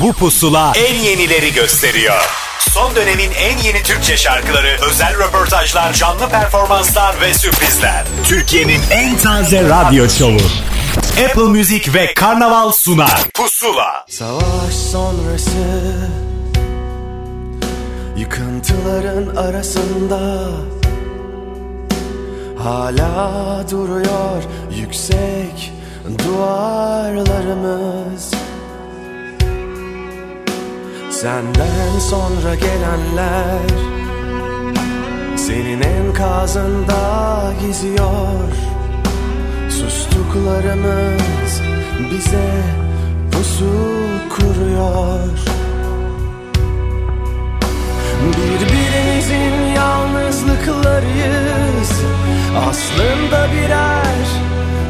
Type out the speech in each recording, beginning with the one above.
Bu pusula en yenileri gösteriyor. Son dönemin en yeni Türkçe şarkıları, özel röportajlar, canlı performanslar ve sürprizler. Türkiye'nin en taze radyo şovu. Apple Music ve Karnaval sunar. Pusula. Savaş sonrası Yıkıntıların arasında Hala duruyor yüksek duvarlarımız Senden sonra gelenler Senin enkazında geziyor. Sustuklarımız bize pusu kuruyor. Birbirimizin yalnızlıklarıyız. Aslında birer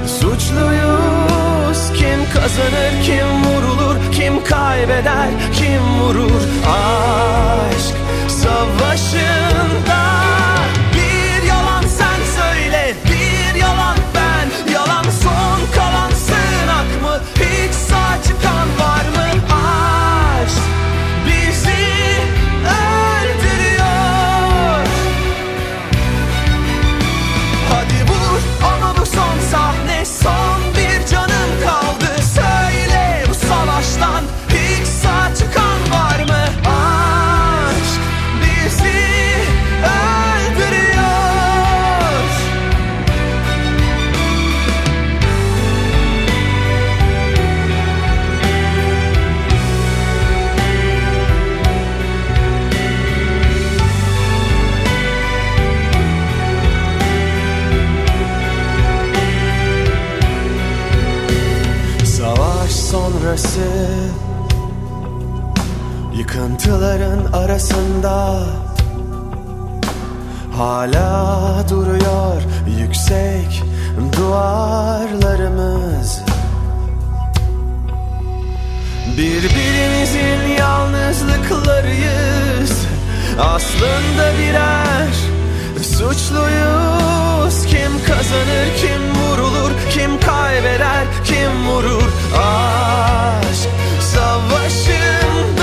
suçluyuz Kim kazanır kim vurulur kim kaybeder kim vurur? Aşk savaşında Yıkıntıların arasında Hala duruyor yüksek duvarlarımız. Birbirimizin yalnızlıklarıyız. Aslında birer suçluyuz. Kim kazanır kim vurulur kim kaybeder kim vurur? Aşk savaşında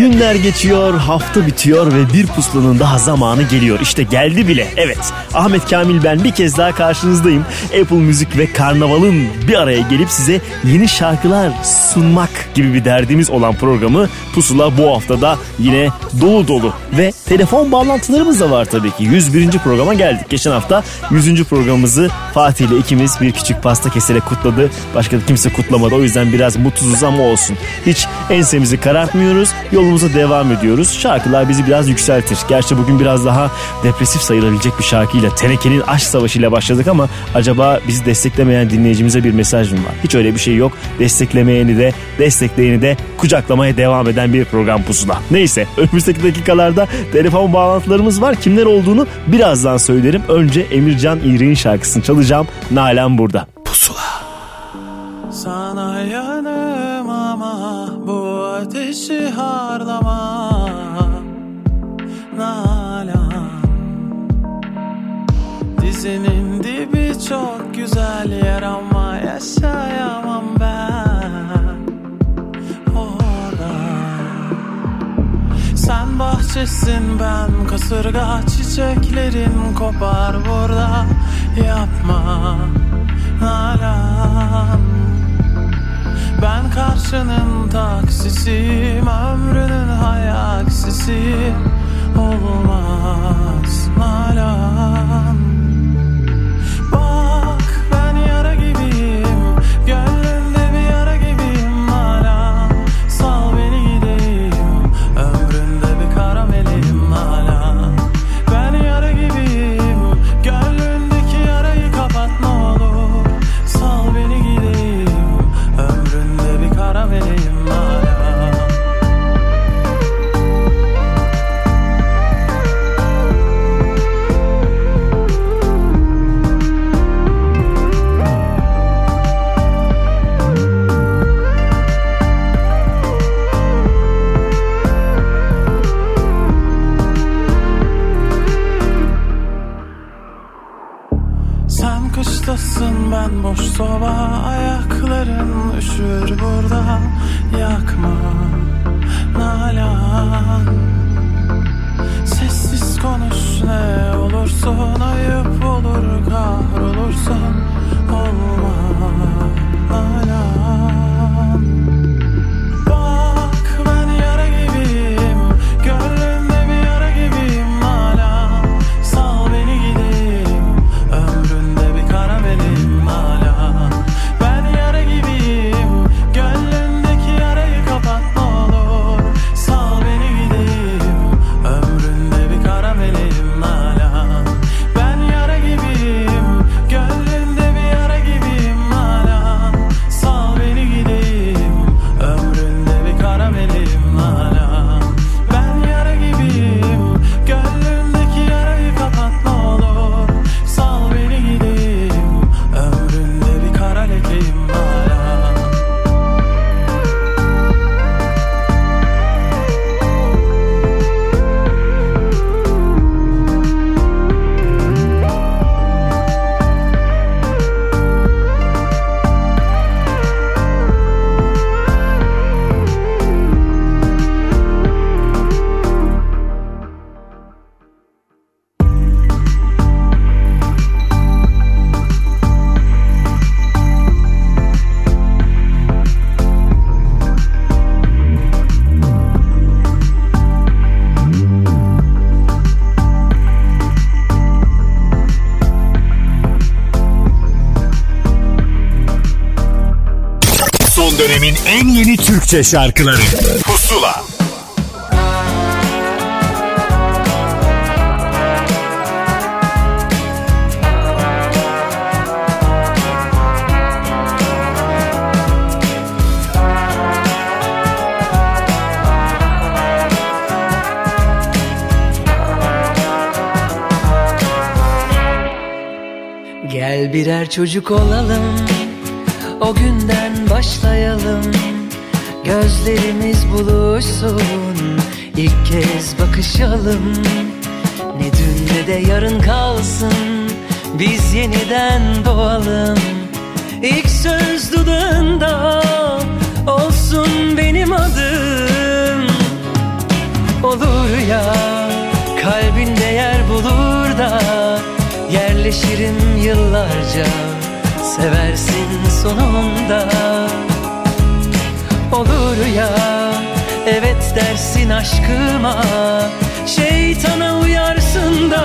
Günler geçiyor, hafta bitiyor ve bir puslanın daha zamanı geliyor. İşte geldi bile. Evet, Ahmet Kamil ben bir kez daha karşınızdayım. Apple Müzik ve Karnaval'ın bir araya gelip size yeni şarkılar sunmak gibi bir derdimiz olan programı Pusula bu haftada yine dolu dolu. Ve telefon bağlantılarımız da var tabii ki. 101. programa geldik. Geçen hafta 100. programımızı Fatih ile ikimiz bir küçük pasta keserek kutladı. Başka da kimse kutlamadı. O yüzden biraz mutsuzuz ama olsun. Hiç ensemizi karartmıyoruz. Yolumuza devam ediyoruz. Şarkılar bizi biraz yükseltir. Gerçi bugün biraz daha depresif sayılabilecek bir şarkıyla Teneke'nin aşk savaşıyla başladık ama acaba bizi desteklemeyen dinleyicimize bir mesaj mı var? Hiç öyle bir şey yok. Desteklemeyeni de destekleyeni de kucaklamaya devam eden bir program pusula. Neyse önümüzdeki dakikalarda telefon bağlantılarımız var. Kimler olduğunu birazdan söylerim. Önce Emircan İğrek'in şarkısını çalacağım. Nalan burada. Sana yanım ama bu ateşi harlama Nalan. Dizinin dibi çok güzel yer ama yaşayamam ben Orada. Sen bahçesin ben kasırga çiçeklerin kopar burada. Yapma Nalan ben karşının taksisiyim Ömrünün hayaksisi Olmaz. Nalan en yeni Türkçe şarkıları. Pusula. Gel birer çocuk olalım O günden başlayalım. Gözlerimiz buluşsun. İlk kez bakışalım. Ne dün ne de yarın kalsın. Biz yeniden doğalım. İlk söz dudağında Olsun benim adım. Olur ya kalbinde yer bulur da Yerleşirim yıllarca Seversin sonunda. Olur ya evet dersin aşkıma. Şeytana uyarsın da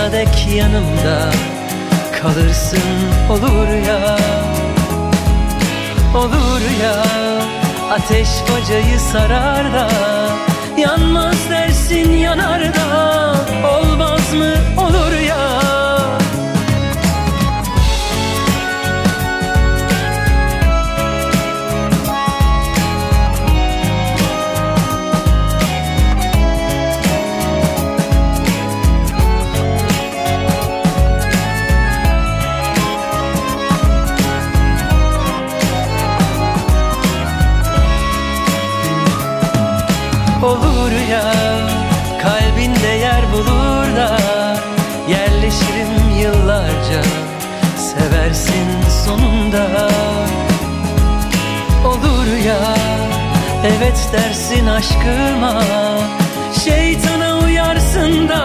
Sonsuza dek yanımda kalırsın olur ya. Olur ya ateş bacayı sarar da Yanmaz dersin yanar da Olmaz mı? Olur Olur ya kalbinde yer bulur da Yerleşirim yıllarca. Seversin sonunda. Olur ya evet dersin aşkıma. Şeytana uyarsın da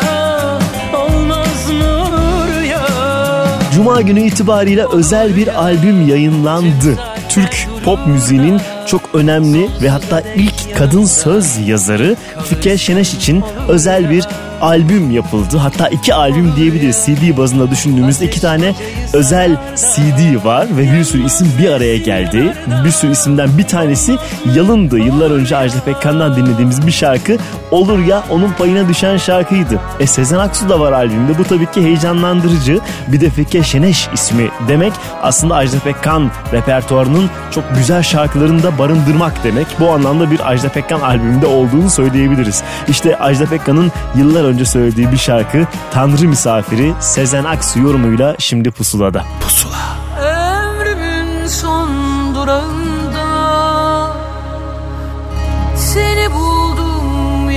Cuma günü itibariyle özel bir albüm yayınlandı. Türk pop müziğinin çok önemli ve hatta ilk kadın söz yazarı Fike Şeneş için özel bir albüm yapıldı. Hatta iki albüm diyebiliriz. CD bazında düşündüğümüzde iki tane özel CD var ve bir sürü isim bir araya geldi. Bir sürü isimden bir tanesi Yalın'dı. Yıllar önce Ajda Pekkan'dan dinlediğimiz bir şarkı Olur ya onun payına düşen şarkıydı. E Sezen Aksu da var albümde. Bu tabii ki heyecanlandırıcı. Bir de Fike Şeneş ismi demek aslında Ajda Pekkan repertuarının çok güzel şarkılarını da barındırmak demek. Bu anlamda bir Ajda Pekkan albümünde olduğunu söyleyebiliriz. İşte Ajda Pekkan'ın yıllar önce söylediği bir şarkı Tanrı Misafiri Sezen Aksu yorumuyla şimdi pusulada. Pusula. Ömrümün son durağında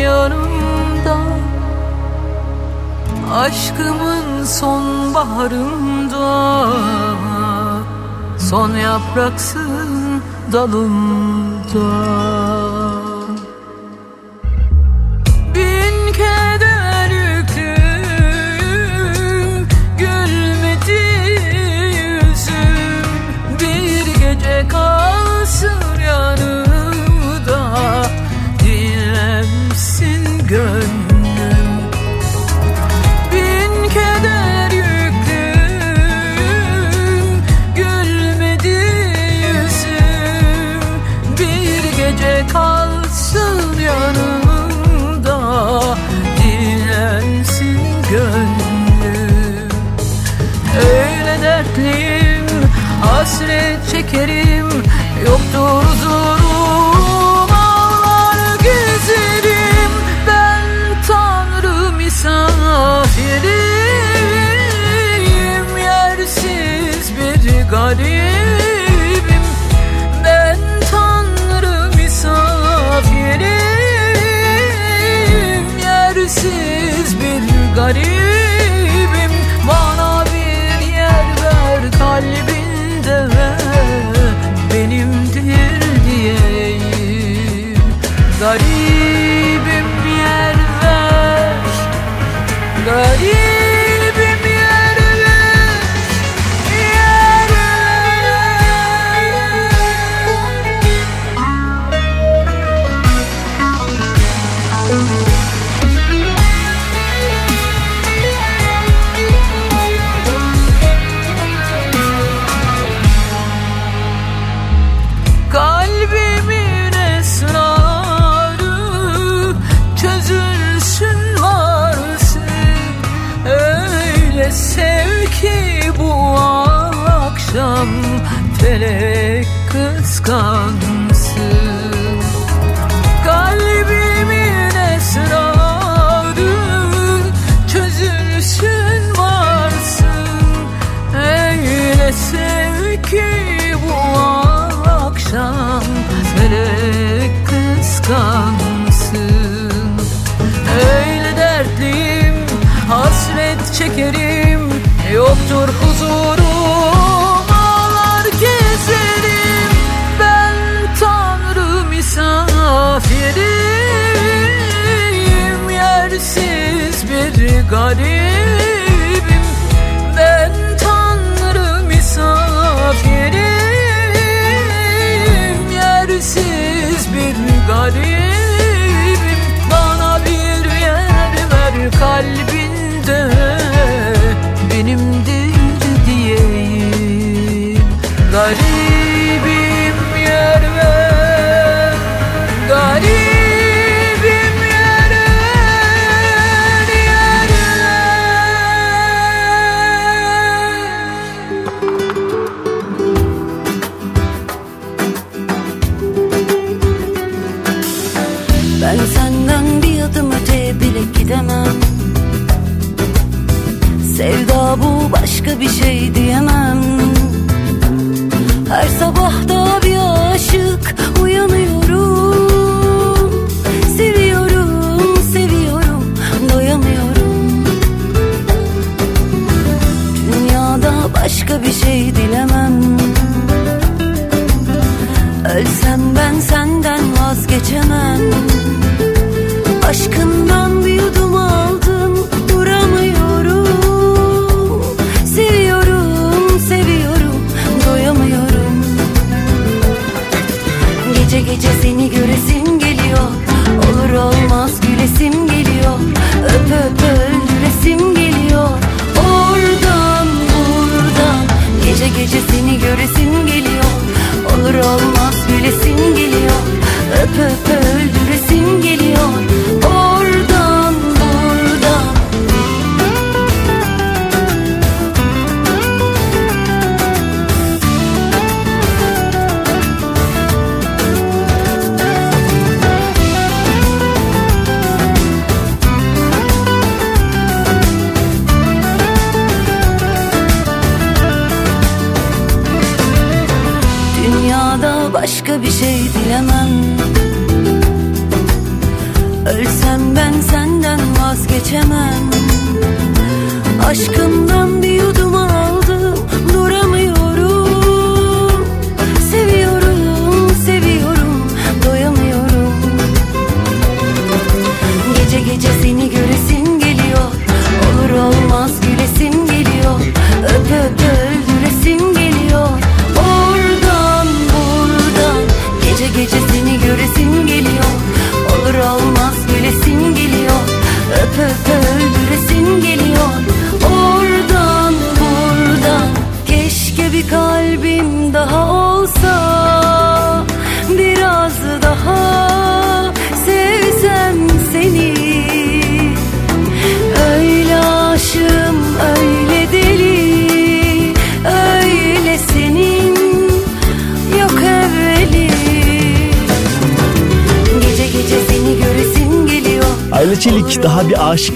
yanımda Aşkımın son baharında Son yapraksın dalımda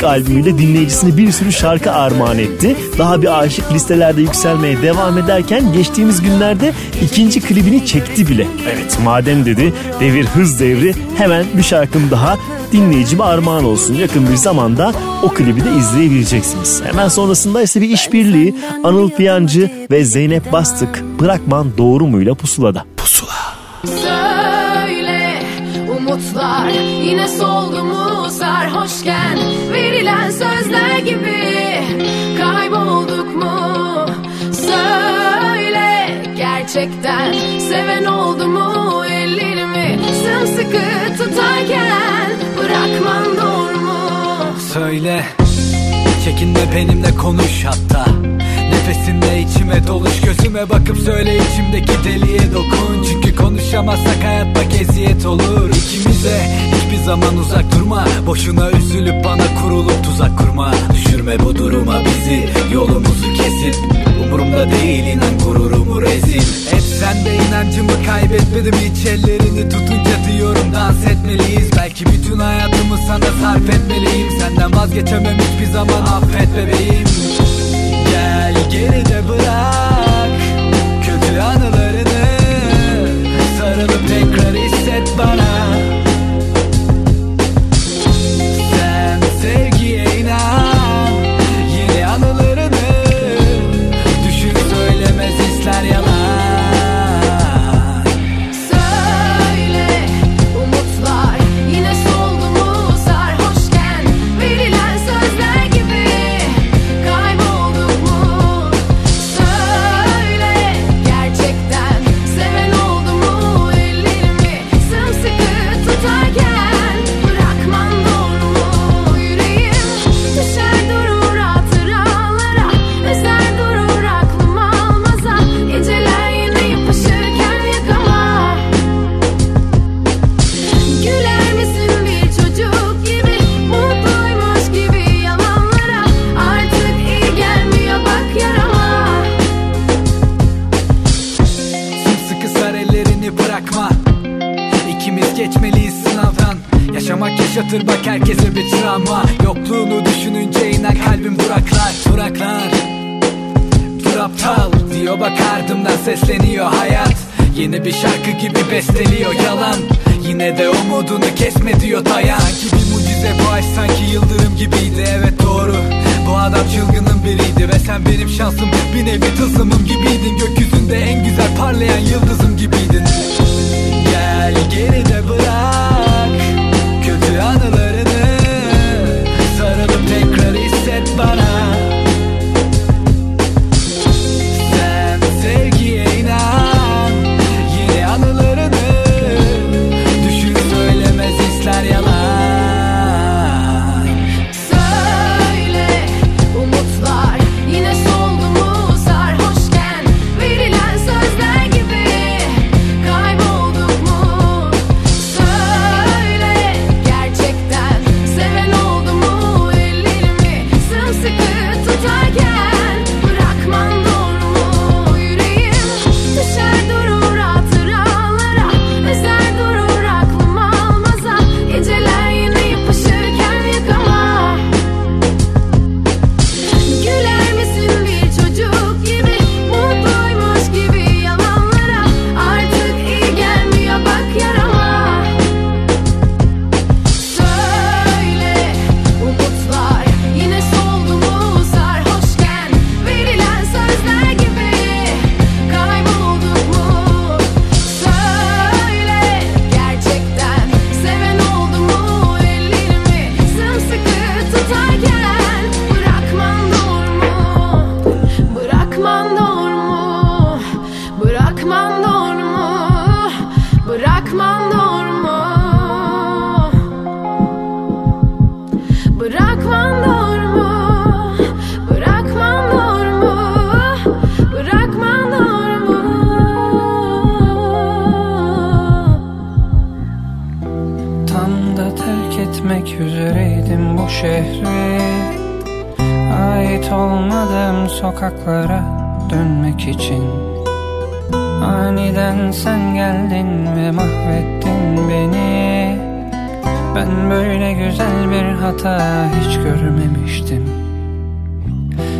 aşık albümüyle dinleyicisine bir sürü şarkı armağan etti. Daha bir aşık listelerde yükselmeye devam ederken geçtiğimiz günlerde ikinci klibini çekti bile. Evet madem dedi devir hız devri hemen bir şarkım daha dinleyicime armağan olsun. Yakın bir zamanda o klibi de izleyebileceksiniz. Hemen sonrasında ise bir işbirliği Anıl Piyancı ve Zeynep Bastık Bırakman Doğru Muyla pusulada. Pusula. Söyle umutlar yine soldu mu sarhoşken verilen gerçekten seven oldu mu ellerimi sımsıkı tutarken bırakman doğru mu? Söyle Çekinme benimle konuş hatta. Nefesinle içime doluş Gözüme bakıp söyle içimdeki deliye dokun. Çünkü konuşamazsak hayat bak eziyet olur İkimize. Hiçbir zaman uzak durma Boşuna üzülüp bana kurulup tuzak kurma. Düşürme bu duruma bizi Yolumuzu kesip Umurumda değil inan gururumu rezil. Et sen de inancımı kaybetmedim hiç ellerini tutunca diyorum dans etmeliyiz. Belki bütün hayatımı sana sarf etmeliyim. Senden vazgeçemem hiçbir zaman affet bebeğim. Gel geride bırak kötü anılarını Sarılıp tekrar hisset bana Yeni bir şarkı gibi besteliyor yalan sokaklara dönmek için. Aniden sen geldin ve mahvettin beni. Ben böyle güzel bir hata hiç görmemiştim.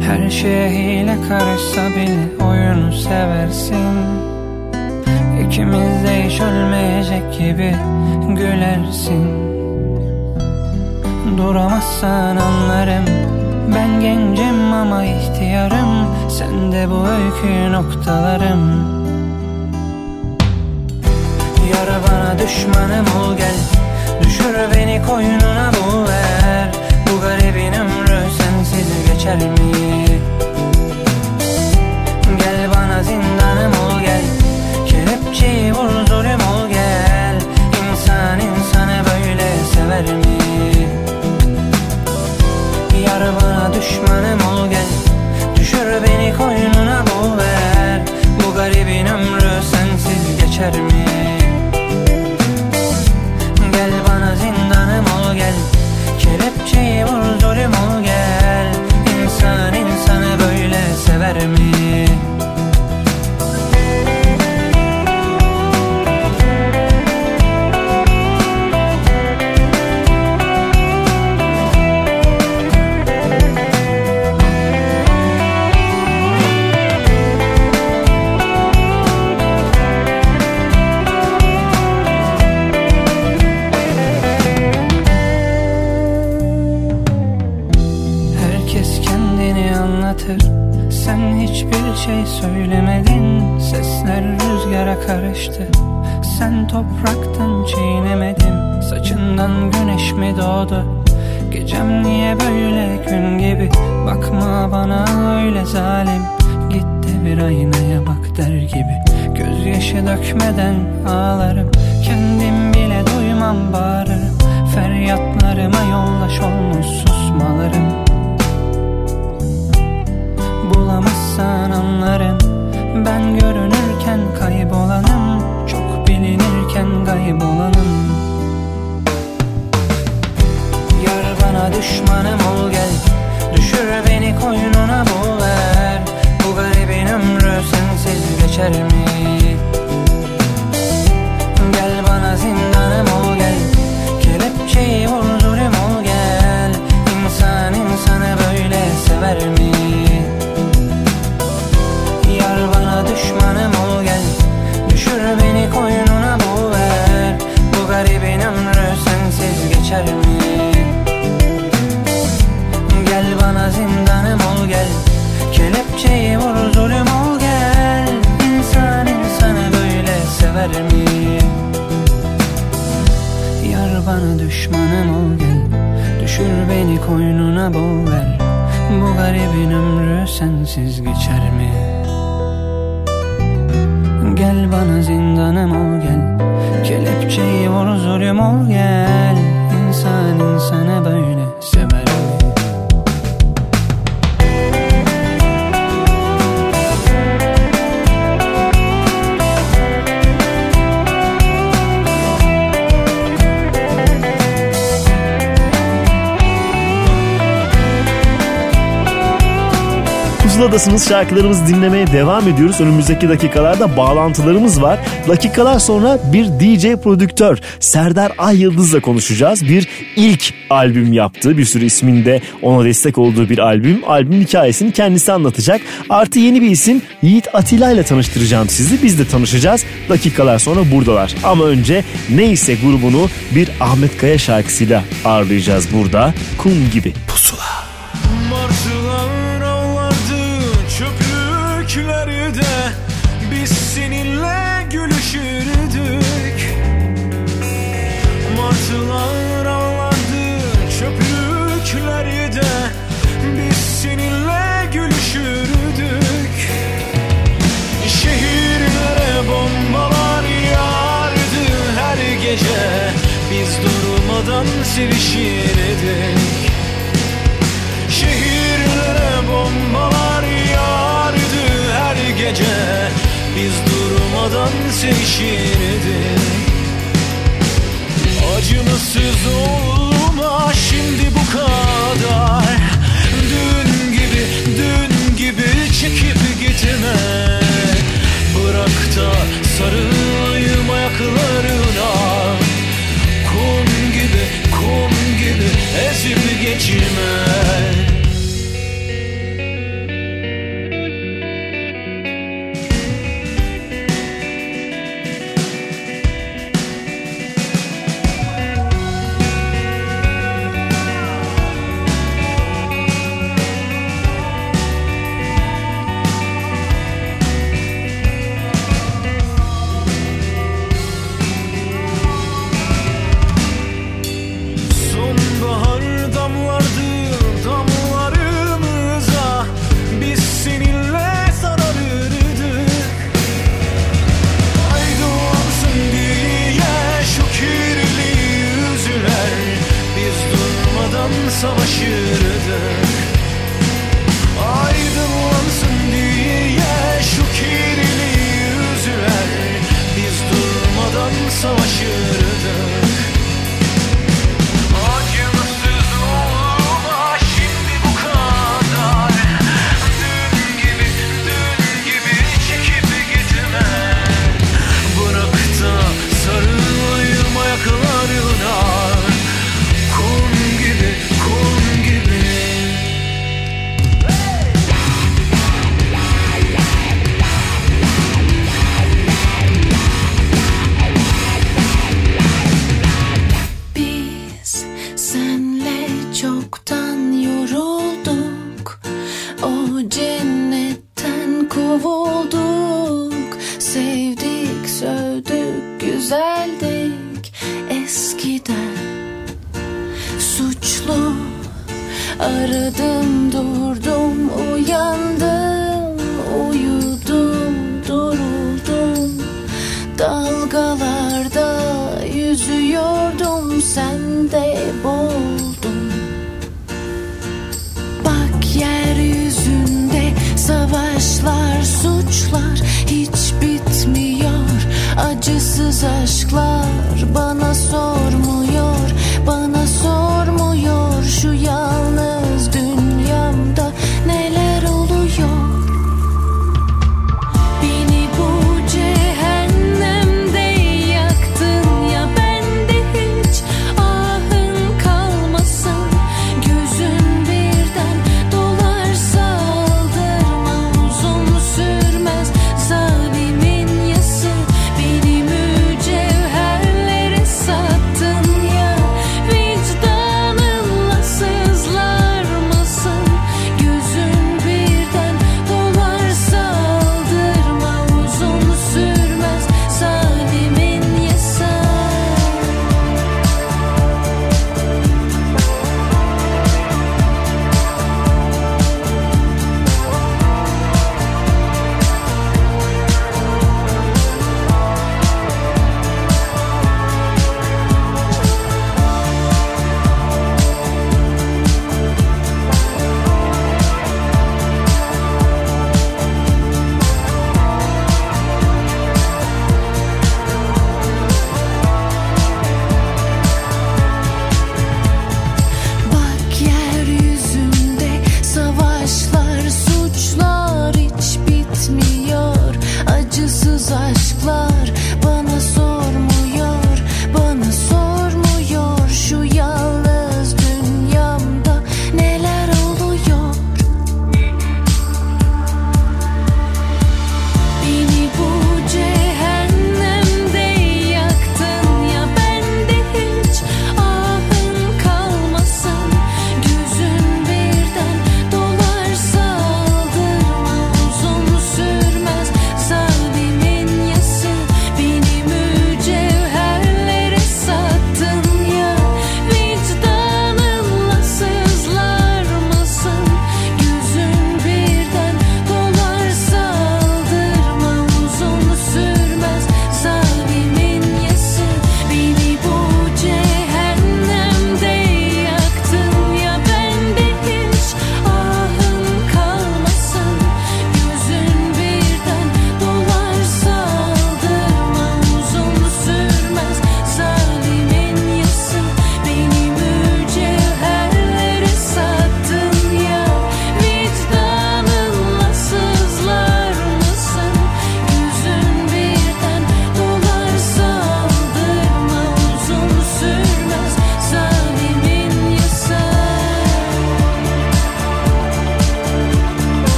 Her şeye hile karışsa bile oyunu seversin. İkimiz de hiç ölmeyecek gibi gülersin. Duramazsan anlarım Ben gencim ama ihtiyarım. Sen de bu öykü noktalarım. Yara bana düşmanım ol gel. Düşür beni koynuna bu ver. Bu garibin ömrü sensiz geçer mi? Düşmanım ol gel Düşür beni koynuna bu ver Bu garibin ömrü sensiz geçer mi? Gel bana zindanım ol gel Kelepçeyi vur zulüm ol gel İnsan insanı böyle sever mi? Söylemedin. Sesler rüzgara karıştı. Sen topraktan çiğnemedim Saçından güneş mi doğdu? Gecem niye böyle gün gibi? Bakma bana öyle zalim. Git de bir aynaya bak der gibi. Gözyaşı dökmeden ağlarım. Kendim bile duymam bağırırım. Feryatlarıma yollaş olmuş susmalarım Bulamazsan anlarım Ben görünürken kaybolanım Çok bilinirken kaybolanım Yar bana düşmanım ol gel Düşür beni koynuna boğar Bu garibin ömrü sensiz geçer mi? Düşmanım ol gel. Düşür beni koynuna boğar Bu garibin ömrü sensiz geçer mi? Gel bana zindanım ol gel. Kelepçeyi vur zulüm ol gel. İnsan insanı böyle sever Pusuladasınız şarkılarımızı dinlemeye devam ediyoruz. Önümüzdeki dakikalarda bağlantılarımız var. Dakikalar sonra bir DJ prodüktör Serdar Ay Yıldız'la konuşacağız. Bir ilk albüm yaptı. Bir sürü isminde ona destek olduğu bir albüm. Albüm hikayesini kendisi anlatacak. Artı yeni bir isim Yiğit Atilla ile tanıştıracağım sizi. Biz de tanışacağız. Dakikalar sonra buradalar. Ama önce neyse grubunu bir Ahmet Kaya şarkısıyla ağırlayacağız burada. Kum gibi. Pusula. sevişine dek Şehirlere bombalar yağardı her gece. Biz durmadan sevişine dek Acımasız olma şimdi bu kadar. Dün gibi, dün gibi çekip gitme. Bırak da sarıl くて Sınırsız aşklar bana sor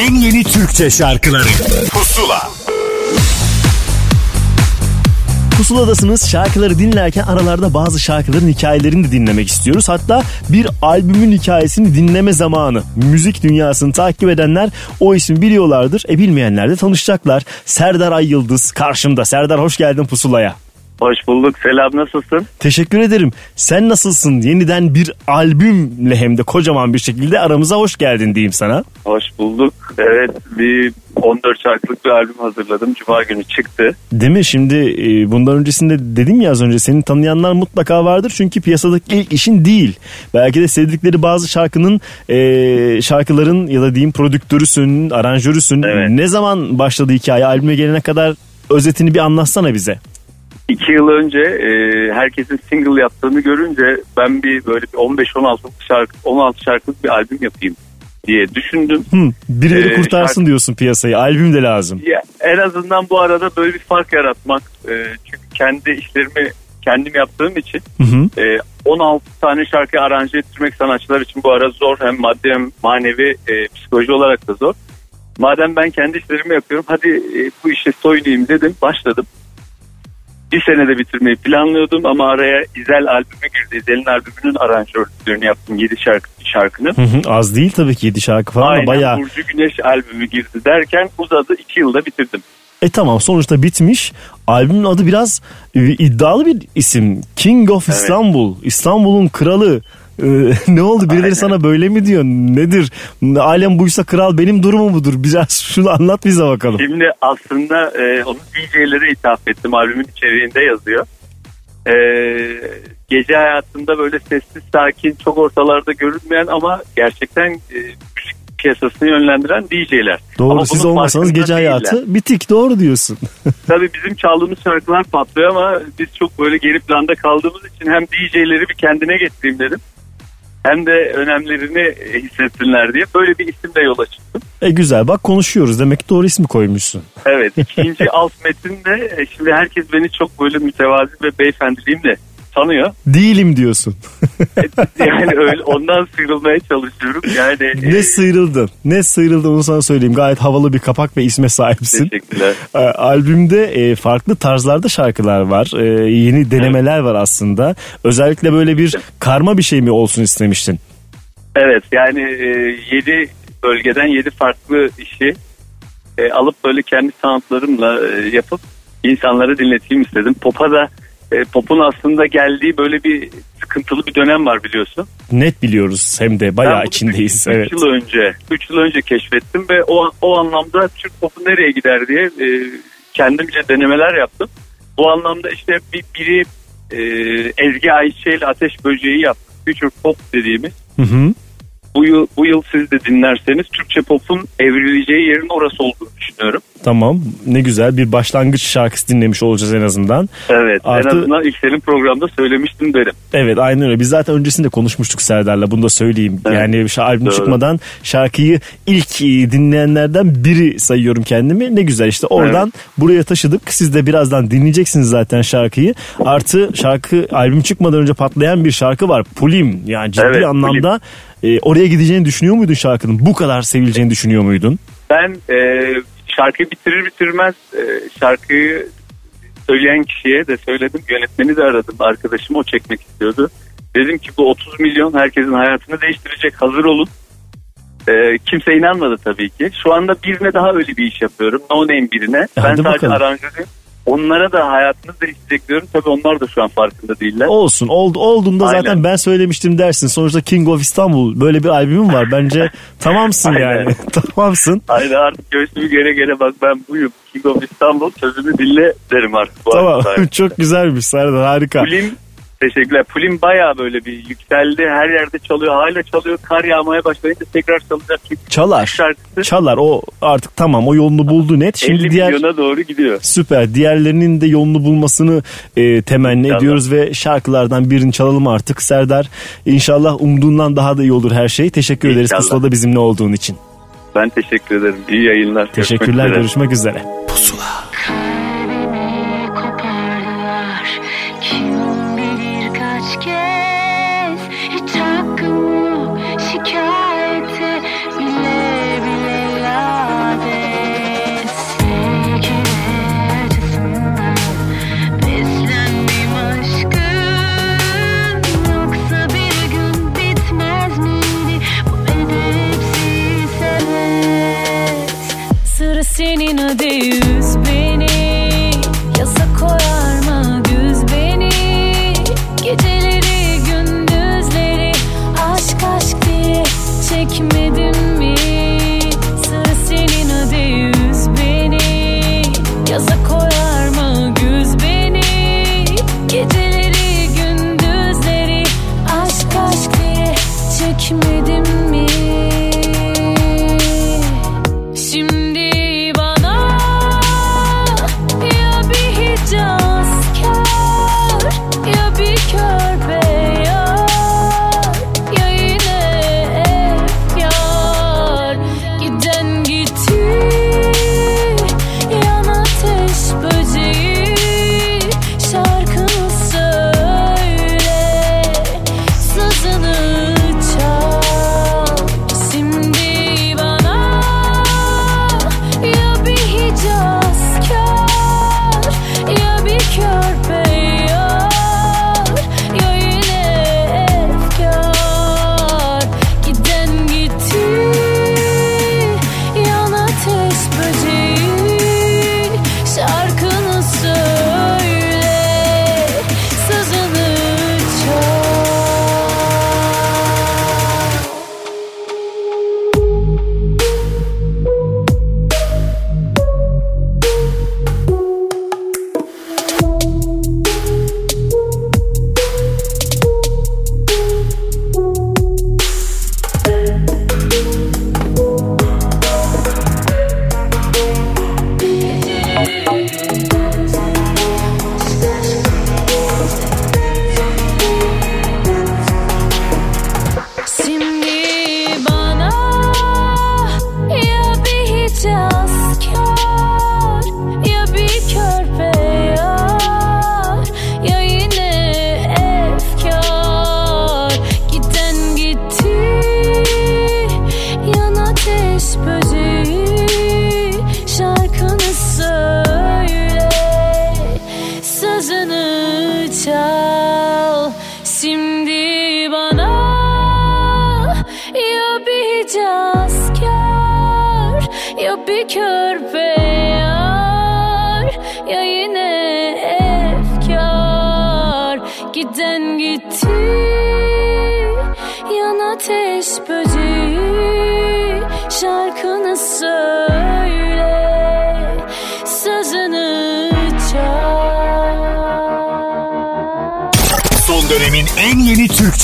en yeni Türkçe şarkıları Pusula Pusuladasınız şarkıları dinlerken aralarda bazı şarkıların hikayelerini de dinlemek istiyoruz. Hatta bir albümün hikayesini dinleme zamanı. Müzik dünyasını takip edenler o ismi biliyorlardır. E bilmeyenler de tanışacaklar. Serdar Ay Yıldız karşımda. Serdar hoş geldin Pusula'ya. Hoş bulduk. Selam nasılsın? Teşekkür ederim. Sen nasılsın? Yeniden bir albümle hem de kocaman bir şekilde aramıza hoş geldin diyeyim sana. Hoş bulduk. Evet bir 14 şarkılık bir albüm hazırladım. Cuma günü çıktı. Değil mi? Şimdi e, bundan öncesinde dedim ya az önce seni tanıyanlar mutlaka vardır. Çünkü piyasadaki ilk işin değil. Belki de sevdikleri bazı şarkının e, şarkıların ya da diyeyim prodüktörüsün, aranjörüsün. Evet. Ne zaman başladı hikaye? Albüme gelene kadar özetini bir anlatsana bize. İki yıl önce e, herkesin single yaptığını görünce ben bir böyle bir 15-16 şarkı 16 şarkılık bir albüm yapayım diye düşündüm. Hı, birileri Ee, kurtarsın şarkı- diyorsun piyasayı. Albüm de lazım. Ya, en azından bu arada böyle bir fark yaratmak. E, çünkü kendi işlerimi kendim yaptığım için Hı hı. e, 16 tane şarkı aranje ettirmek sanatçılar için bu ara zor. Hem maddi hem manevi e, psikoloji olarak da zor. Madem ben kendi işlerimi yapıyorum hadi e, bu işe soyunayım dedim başladım. Bir senede bitirmeyi planlıyordum ama araya İzel albümü girdi. İzel'in albümünün aranjörlüğünü yaptım 7 şarkı, şarkının. Hı hı. Az değil tabii ki 7 şarkı falan Aynen ama bayağı. Burcu Güneş albümü girdi derken uzadı 2 yılda bitirdim. E tamam sonuçta bitmiş. Albümün adı biraz e, iddialı bir isim. King of Evet. İstanbul. İstanbul'un kralı. E, ne oldu birileri Aynen. sana böyle mi diyor? Nedir? Alem buysa kral benim durumum budur. Biraz şunu anlat bize bakalım. Şimdi aslında e, onu DJ'lere ithaf ettim. Albümün içeriğinde yazıyor. E, gece hayatında böyle sessiz sakin çok ortalarda görünmeyen ama gerçekten e, müzik piyasasını yönlendiren DJ'ler. Doğru Ama siz olmasanız gece değiller. hayatı bitik doğru diyorsun. Tabii bizim çaldığımız şarkılar patlıyor ama biz çok böyle geri planda kaldığımız için hem DJ'leri bir kendine getireyim dedim. Hem de önemlerini hissetsinler diye böyle bir isimle yola çıktım. e güzel bak konuşuyoruz demek ki doğru ismi koymuşsun. Evet ikinci alt metin de e, şimdi herkes beni çok böyle mütevazi ve beyefendiliğimle tanıyor. Değilim diyorsun. Yani öyle ondan sıyrılmaya çalışıyorum. Yani ne e, sıyrıldın ne sıyrıldın onu sana söyleyeyim. Gayet havalı bir kapak ve isme sahipsin. teşekkürler. E, albümde e, farklı tarzlarda şarkılar var. E, yeni denemeler var aslında. Özellikle böyle bir karma bir şey mi olsun istemiştin? Evet yani 7 bölgeden 7 farklı işi e, alıp böyle kendi sanatlarımla e, yapıp insanlara dinleteyim istedim. Pop'a da e, pop'un aslında geldiği böyle bir sıkıntılı bir dönem var biliyorsun. Net biliyoruz hem de bayağı içindeyiz. üç Evet. yıl önce 3 yıl önce keşfettim ve o o anlamda Türk popu nereye gider diye e, kendimce denemeler yaptım. Bu anlamda işte bir biri e, Ezgi Ayşe ile Ateş Böceği yaptık. Future Pop dediğimiz. Hı hı. Bu yıl, bu yıl siz de dinlerseniz Türkçe pop'un evrileceği yerin orası olduğunu düşünüyorum. Tamam ne güzel bir başlangıç şarkısı dinlemiş olacağız en azından. Evet Artı- en azından ilk senin programda söylemiştim derim. Evet aynen öyle. Biz zaten öncesinde konuşmuştuk Serdar'la bunu da söyleyeyim. Evet, Yani albüm doğru. çıkmadan şarkıyı ilk e, dinleyenlerden biri sayıyorum kendimi. Ne güzel işte oradan buraya taşıdık. Siz de birazdan dinleyeceksiniz zaten şarkıyı. Artı şarkı albüm çıkmadan önce patlayan bir şarkı var. Pulim yani ciddi Evet, anlamda e, oraya gideceğini düşünüyor muydun şarkının? Bu kadar sevileceğini düşünüyor muydun? Ben e, şarkıyı bitirir bitirmez e, şarkıyı söyleyen kişiye de söyledim. Yönetmeni de aradım. Arkadaşım o çekmek istiyordu. Dedim ki bu 30 milyon herkesin hayatını değiştirecek. Hazır olun. E, kimse inanmadı tabii ki. Şu anda birine daha öyle bir iş yapıyorum. No name birine. ben hadi sadece bakalım. aranjörüm. Onlara da hayatını değiştirecek diyorum. Tabii onlar da şu an farkında değiller. Olsun. Oldu, olduğunda zaten Aynen. ben söylemiştim dersin. Sonuçta King of İstanbul böyle bir albümüm var. Bence tamamsın Aynen. yani. tamamsın. Haydi artık göğsümü gere gere bak ben buyum. King of İstanbul sözümü dinle derim artık. Bu Tamam. Çok güzelmiş Serdar harika. Pulim teşekkürler. Pulim baya böyle bir yükseldi. Her yerde çalıyor. Hala çalıyor. Kar yağmaya başlayınca tekrar çalacak. Çünkü Çalar. şarkısı Çalar o artık tamam o yolunu buldu net. 50 Şimdi diğer milyona doğru gidiyor. süper diğerlerinin de yolunu bulmasını e, temenni İnşallah. ediyoruz ve şarkılardan birini çalalım artık Serdar. İnşallah umduğundan daha da iyi olur her şey. Teşekkür ederiz İnşallah. pusulada bizimle olduğun için. Ben teşekkür ederim. İyi yayınlar. Görüşmek Teşekkürler üzere. görüşmek üzere. do But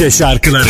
Türkçe şarkıları.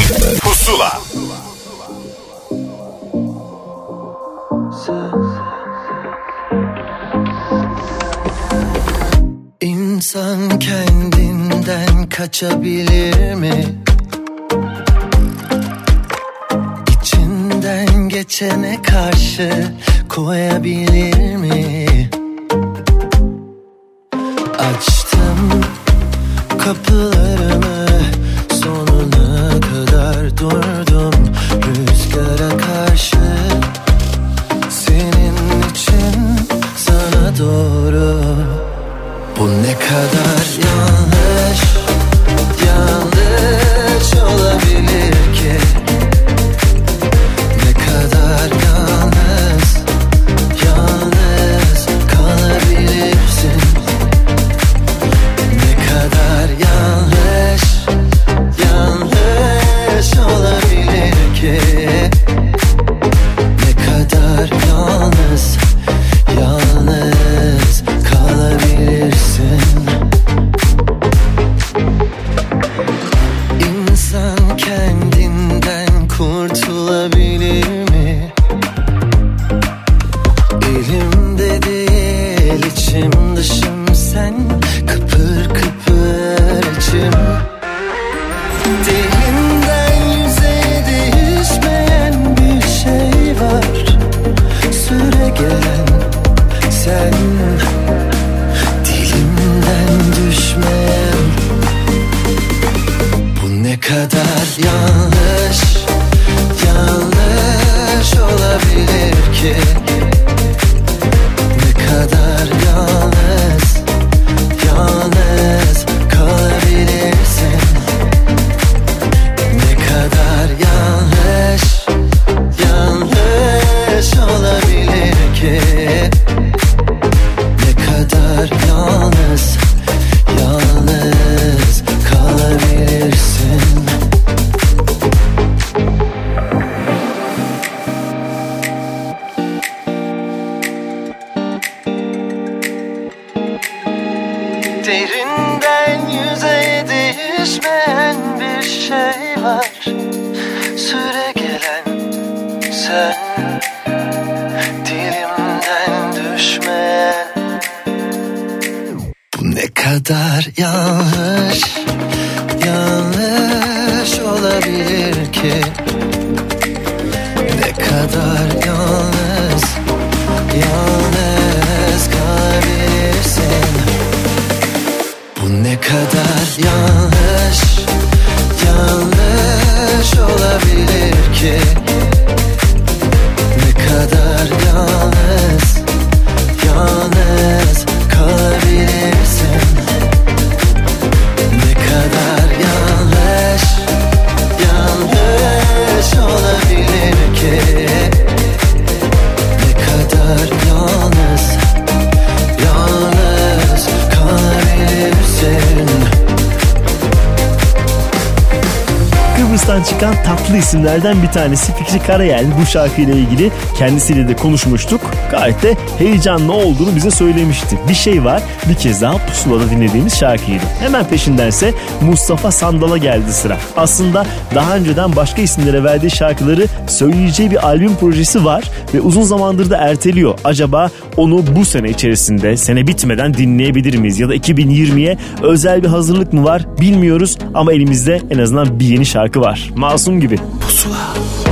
Naci Karayel bu şarkıyla ilgili kendisiyle de konuşmuştuk. Gayet de heyecanlı olduğunu bize söylemişti. Bir şey var bir kez daha pusulada dinlediğimiz şarkıydı. Hemen peşindense Mustafa Sandal'a geldi sıra. Aslında daha önceden başka isimlere verdiği şarkıları söyleyeceği bir albüm projesi var ve uzun zamandır da erteliyor. Acaba onu bu sene içerisinde sene bitmeden dinleyebilir miyiz? Ya da 2020'ye özel bir hazırlık mı var bilmiyoruz ama elimizde en azından bir yeni şarkı var. Masum gibi. Pusula.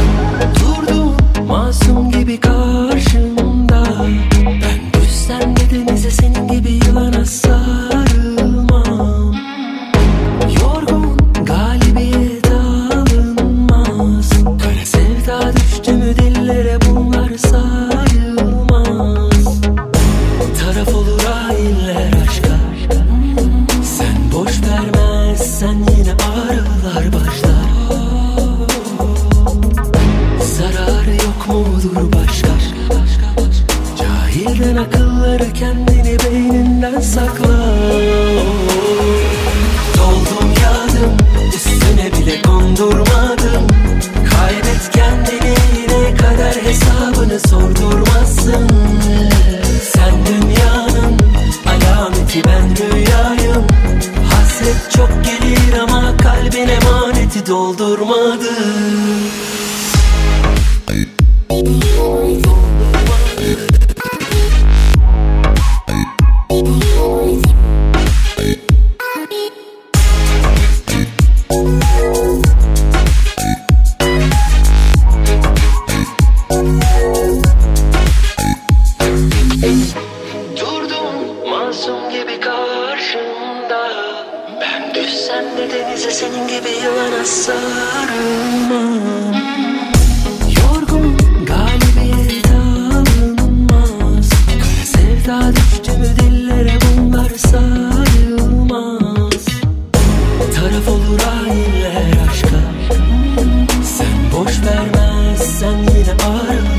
मासूम की भी Düşsem de denize senin gibi yılana sarılmam. Yorgun galibiyet alınmaz. Sevda düştü mü dillere bunlar sarılmaz. Taraf olur aileler aşka. Sen boş vermezsen yine ağırlar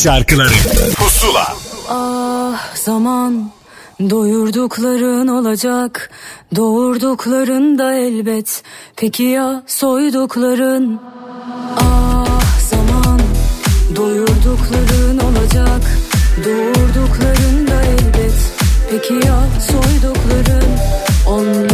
şarkıları. Pusula. Ah zaman Doyurdukların olacak Doğurdukların da elbet. Peki ya soydukların? Ah zaman Doyurdukların olacak Doğurdukların da elbet. Peki ya soydukların? Onlar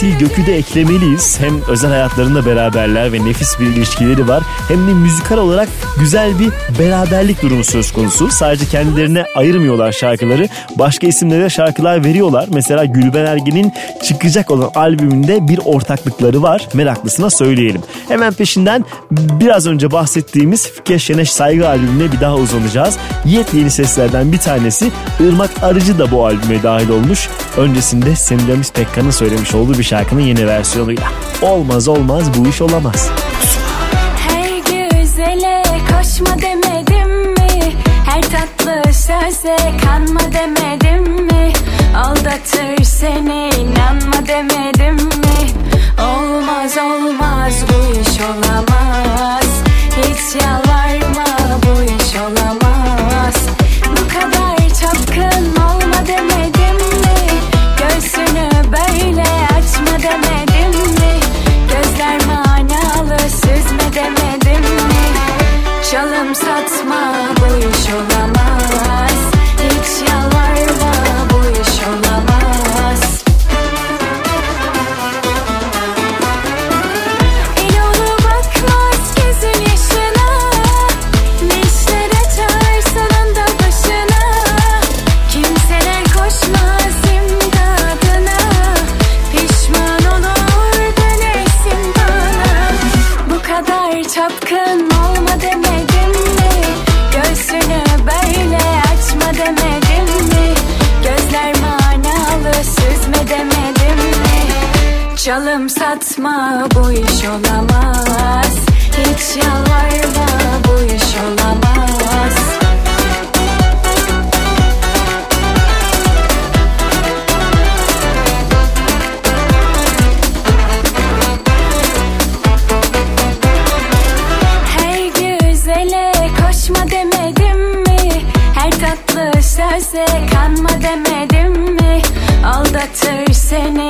Asil Gök'ü de eklemeliyiz. Hem özel hayatlarında beraberler ve nefis bir ilişkileri var. Hem de müzikal olarak güzel bir beraberlik durumu söz konusu. Sadece kendilerine ayırmıyorlar şarkıları. Başka isimlere şarkılar veriyorlar. Mesela Gülben Ergen'in çıkacak olan albümünde bir ortaklıkları var. Meraklısına söyleyelim. Hemen peşinden biraz önce bahsettiğimiz Fikret Şeneş Saygı albümüne bir daha uzanacağız. Yepyeni seslerden bir tanesi Irmak Arıcı da bu albüme dahil olmuş. Öncesinde Semiramis Pekkan'ın söylemiş olduğu bir şarkının yeni versiyonuyla. Olmaz olmaz bu iş olamaz. Hey güzele koşma demedim mi? Her tatlı söze kanma demedim mi? Aldatır seni inanma demedim mi? Olmaz olmaz bu iş olamaz. Hiç yalvarma bu iş olamaz. Satma bu iş olamaz Hiç yalvarma bu iş olamaz Hey güzele koşma demedim mi? Her tatlı söze kanma demedim mi? Aldatır seni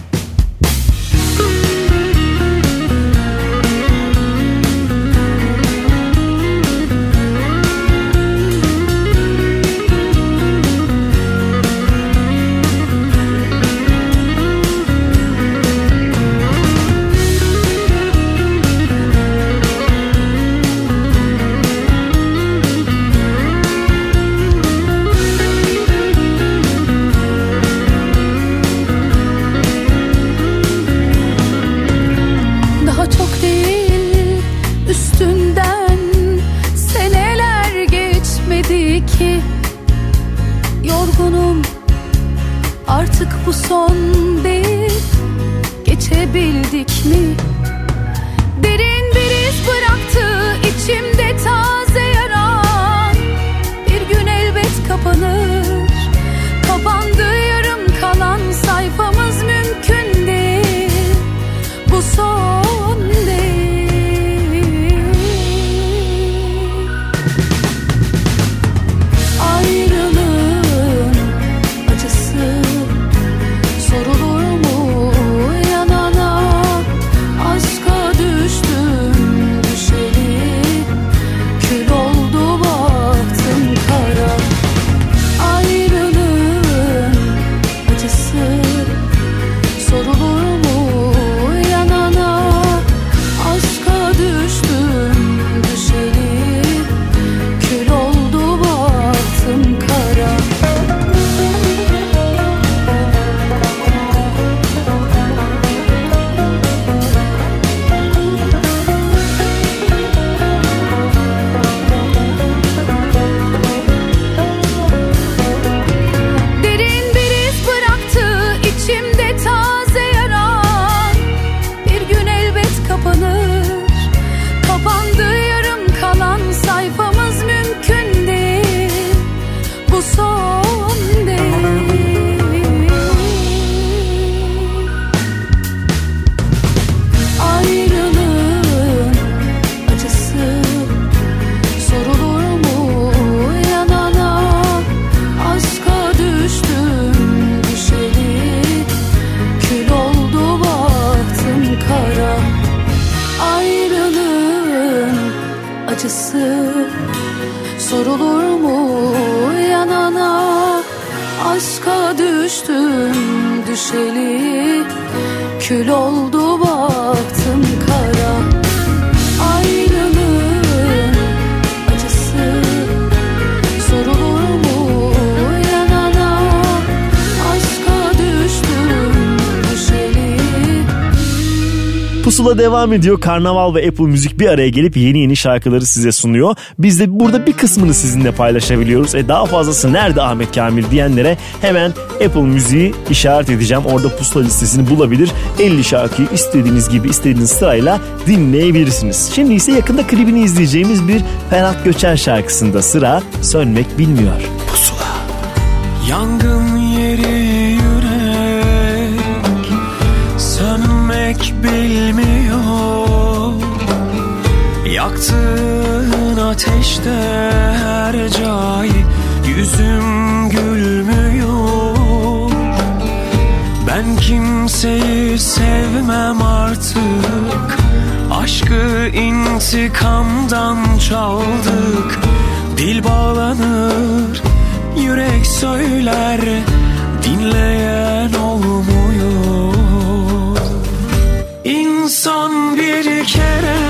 Sorulur mu yanana? Aşka düştüm düşeli. Kül oldu baktım kara Pusula devam ediyor. Karnaval ve Apple Müzik bir araya gelip yeni yeni şarkıları size sunuyor. Biz de burada bir kısmını sizinle paylaşabiliyoruz. E daha fazlası nerede Ahmet Kamil diyenlere hemen Apple Müziği işaret edeceğim. Orada pusula listesini bulabilir. 50 şarkıyı istediğiniz gibi istediğiniz sırayla dinleyebilirsiniz. Şimdi ise yakında klibini izleyeceğimiz bir Ferhat Göçer şarkısında sıra Sönmek Bilmiyor. Pusula. Yangın yeri Sönmek bilmiyor. Yaktığın ateşte her cay Yüzüm gülmüyor. Ben kimseyi sevmem artık. Aşkı intikamdan çaldık. Dil bağlanır Yürek söyler dinleyen olmuyor bir kere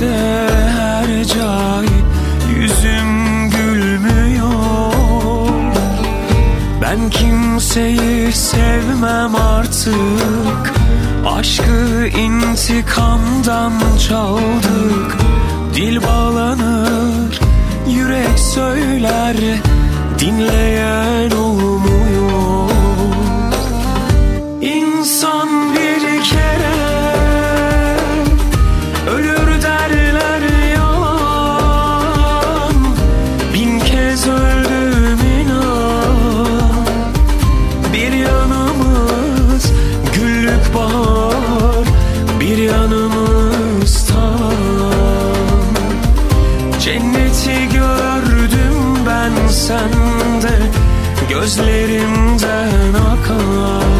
ateşte her cay Yüzüm gülmüyor. Ben kimseyi sevmem artık. Aşkı intikamdan çaldık. Dil bağlanır Yürek söyler dinleyen sende Gözlerimden akan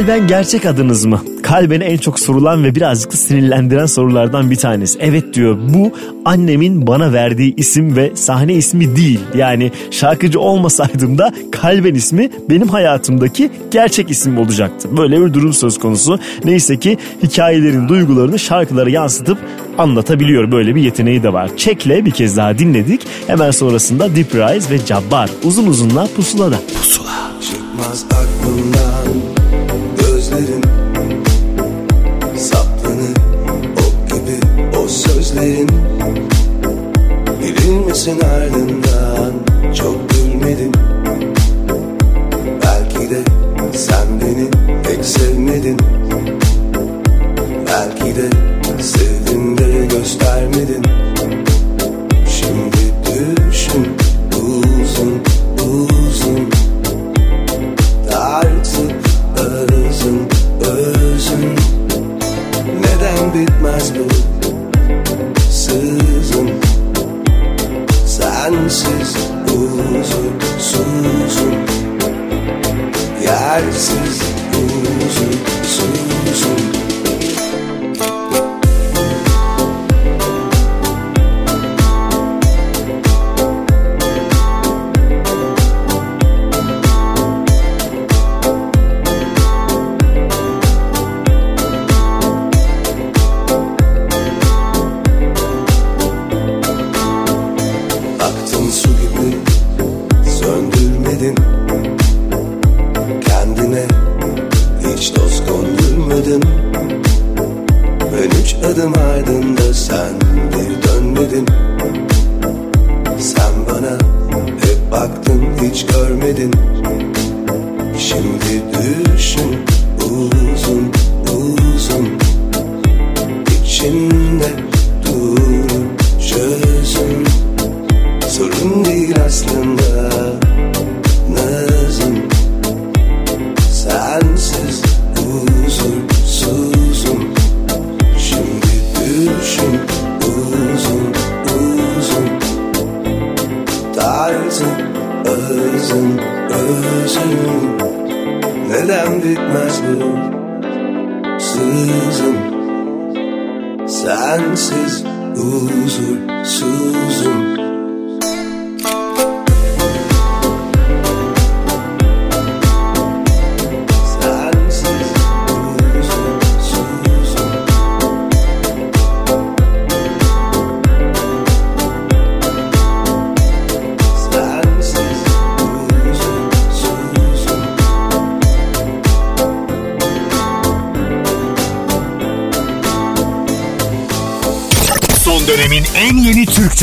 Kalben gerçek adınız mı? Kalben en çok sorulan ve birazcık da sinirlendiren sorulardan bir tanesi. Evet diyor bu annemin bana verdiği isim ve sahne ismi değil. Yani şarkıcı olmasaydım da Kalben ismi benim hayatımdaki gerçek isim olacaktı. Böyle bir durum söz konusu. Neyse ki hikayelerin duygularını şarkılara yansıtıp anlatabiliyor. Böyle bir yeteneği de var. Çekle bir kez daha dinledik. Hemen sonrasında Deep Rise ve Cabbar uzun uzunla pusulada. Pusula. Çıkmaz aklımdan Herkesin ardından.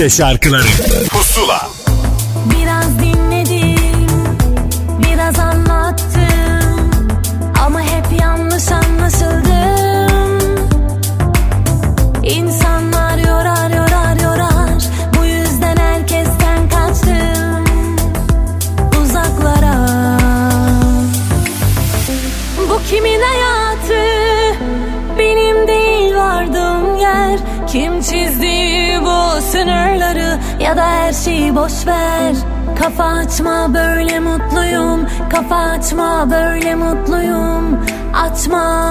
şarkıları. mutluyum. Atma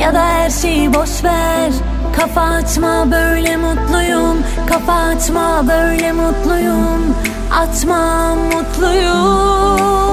Ya da her şeyi boş ver. Kafa açma böyle mutluyum. Kafa açma böyle mutluyum. Açma mutluyum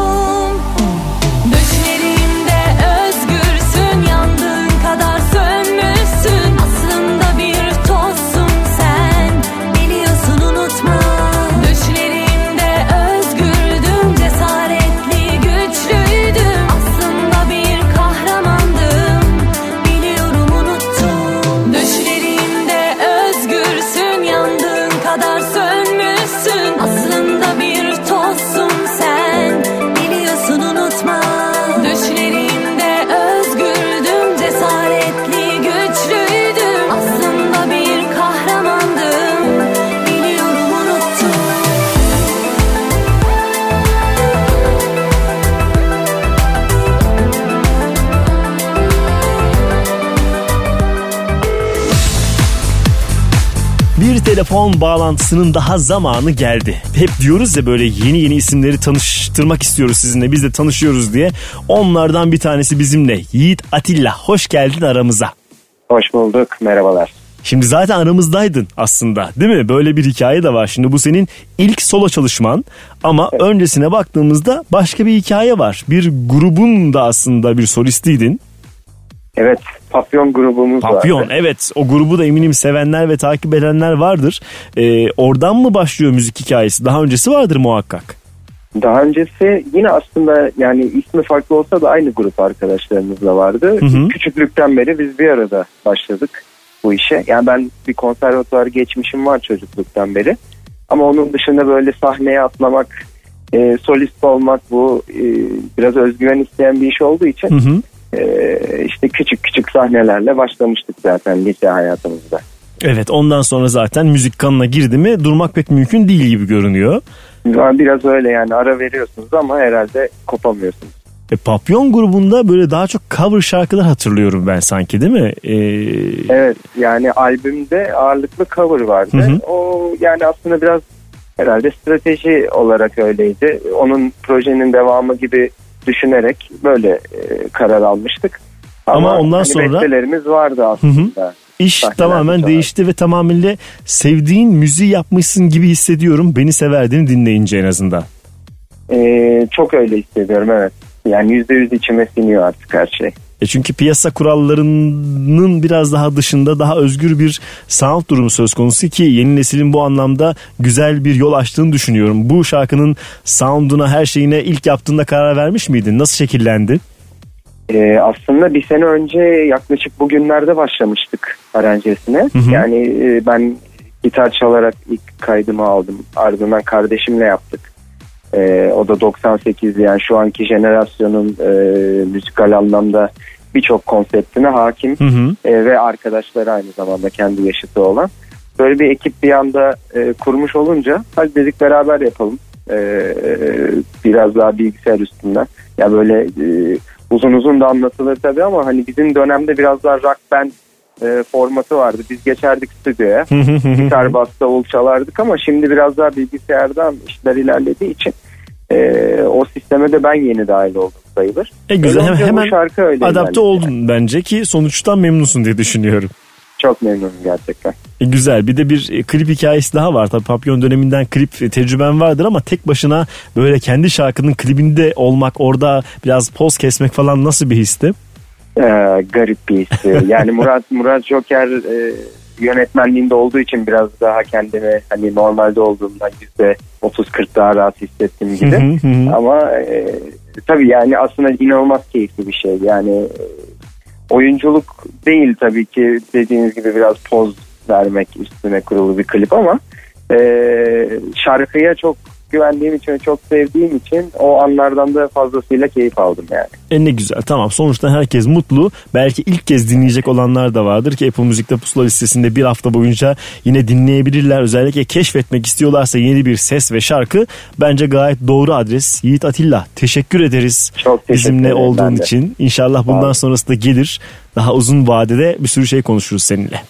telefon bağlantısının daha zamanı geldi. Hep diyoruz ya böyle yeni yeni isimleri tanıştırmak istiyoruz sizinle. Biz de tanışıyoruz diye. Onlardan bir tanesi bizimle. Yiğit Atilla. Hoş geldin aramıza. Hoş bulduk. Merhabalar. Şimdi zaten aramızdaydın aslında değil mi? Böyle bir hikaye de var. Şimdi bu senin ilk solo çalışman ama öncesine baktığımızda başka bir hikaye var. Bir grubun da aslında bir solistiydin. Evet. Papyon grubumuz Papyon vardı. evet o grubu da eminim sevenler ve takip edenler vardır. Ee, oradan mı başlıyor müzik hikayesi? Daha öncesi vardır muhakkak. Daha öncesi yine aslında yani ismi farklı olsa da aynı grup arkadaşlarımızla vardı. Hı hı. Küçüklükten beri biz bir arada başladık bu işe. Yani ben bir konservatuvar geçmişim var çocukluktan beri. Ama onun dışında böyle sahneye atlamak, e, solist olmak bu e, biraz özgüven isteyen bir iş olduğu için Hı hı. E, işte küçük küçük sahnelerle başlamıştık zaten lise hayatımızda. Evet ondan sonra zaten müzik kanına girdi mi durmak pek mümkün değil gibi görünüyor. Biraz öyle yani ara veriyorsunuz ama herhalde kopamıyorsunuz. E, Papyon grubunda böyle daha çok cover şarkılar hatırlıyorum ben sanki değil mi? Ee, Evet yani albümde ağırlıklı cover vardı. Hı hı. O yani aslında biraz herhalde strateji olarak öyleydi. Onun projenin devamı gibi düşünerek böyle e, karar almıştık. Ama ondan hani sonra- bestelerimiz vardı aslında. İş Sahnelerde tamamen çalar. değişti ve tamamıyla sevdiğin müziği yapmışsın gibi hissediyorum. Beni severdiğini dinleyince en azından. E, çok öyle hissediyorum evet. Yani yüzde yüz içime siniyor artık her şey. E çünkü piyasa kurallarının biraz daha dışında daha özgür bir sound durumu söz konusu ki yeni neslin bu anlamda güzel bir yol açtığını düşünüyorum. Bu şarkının sound'una her şeyine ilk yaptığında karar vermiş miydin? Nasıl şekillendi? Ee, aslında bir sene önce yaklaşık bugünlerde başlamıştık aranjesine. Hı hı. Yani e, ben gitar çalarak ilk kaydımı aldım. Ardından kardeşimle yaptık. Ee, o da 98 yani şu anki jenerasyonun e, müzikal anlamda birçok konseptine hakim Hı hı. E, ve arkadaşları aynı zamanda kendi yaşıtı olan. Böyle bir ekip bir anda e, kurmuş olunca hadi dedik beraber yapalım. E, biraz daha bilgisayar üstünden. Ya böyle e, uzun uzun da anlatılır tabii ama hani bizim dönemde biraz daha rock band e, formatı vardı. Biz geçerdik stüdyoya. Gitar, bas, davul çalardık ama şimdi biraz daha bilgisayardan işler ilerlediği için e, o sisteme de ben yeni dahil oldum sayılır. E güzel hemen, bu şarkı öyle adapte oldun bence ki sonuçtan memnunsun diye düşünüyorum. Çok memnunum gerçekten. E, güzel bir de bir e, klip hikayesi daha var. Tabii Papyon döneminden klip e, tecrüben vardır ama tek başına böyle kendi şarkının klibinde olmak orada biraz poz kesmek falan nasıl bir histi? Ee, garip bir hissi. Yani Murat Murat Joker e, yönetmenliğinde olduğu için biraz daha kendimi hani normalde olduğumdan yüzde 30-40 daha rahat hissettiğim gibi. Hı hı hı. Ama e, tabii yani aslında inanılmaz keyifli bir şey. Yani e, oyunculuk değil tabii ki dediğiniz gibi biraz poz vermek üstüne kurulu bir klip ama e, şarkıya çok güvendiğim için ve çok sevdiğim için o anlardan da fazlasıyla keyif aldım yani. E ne güzel tamam sonuçta herkes mutlu. Belki ilk kez dinleyecek olanlar da vardır ki Apple Müzik'te pusula listesinde bir hafta boyunca yine dinleyebilirler. Özellikle keşfetmek istiyorlarsa yeni bir ses ve şarkı bence gayet doğru adres. Yiğit Atilla teşekkür ederiz Çok teşekkür bizimle olduğun için. İnşallah bundan sonrası da gelir. Daha uzun vadede bir sürü şey konuşuruz seninle.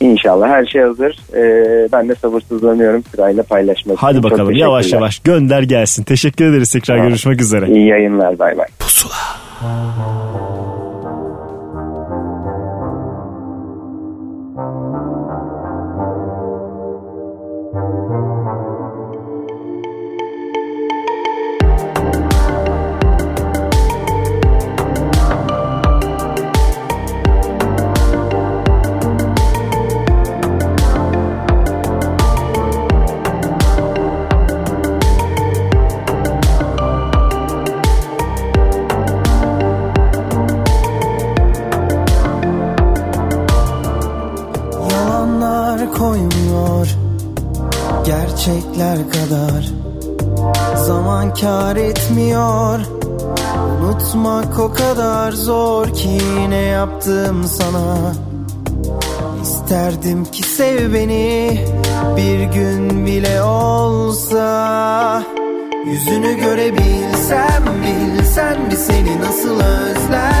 İnşallah her şey hazır. Ee, ben de sabırsızlanıyorum sırayla paylaşmak Hadi için. Bakalım yavaş yavaş gönder gelsin. Teşekkür ederiz tekrar Tamam. görüşmek üzere. İyi yayınlar bay bay. Yalanlar gerçekler kadar. Zaman kar etmiyor. Unutmak o kadar zor ki ne yaptım sana. İsterdim ki sev beni bir gün bile olsa. Yüzünü görebilsem bilsen bir seni nasıl özlerdim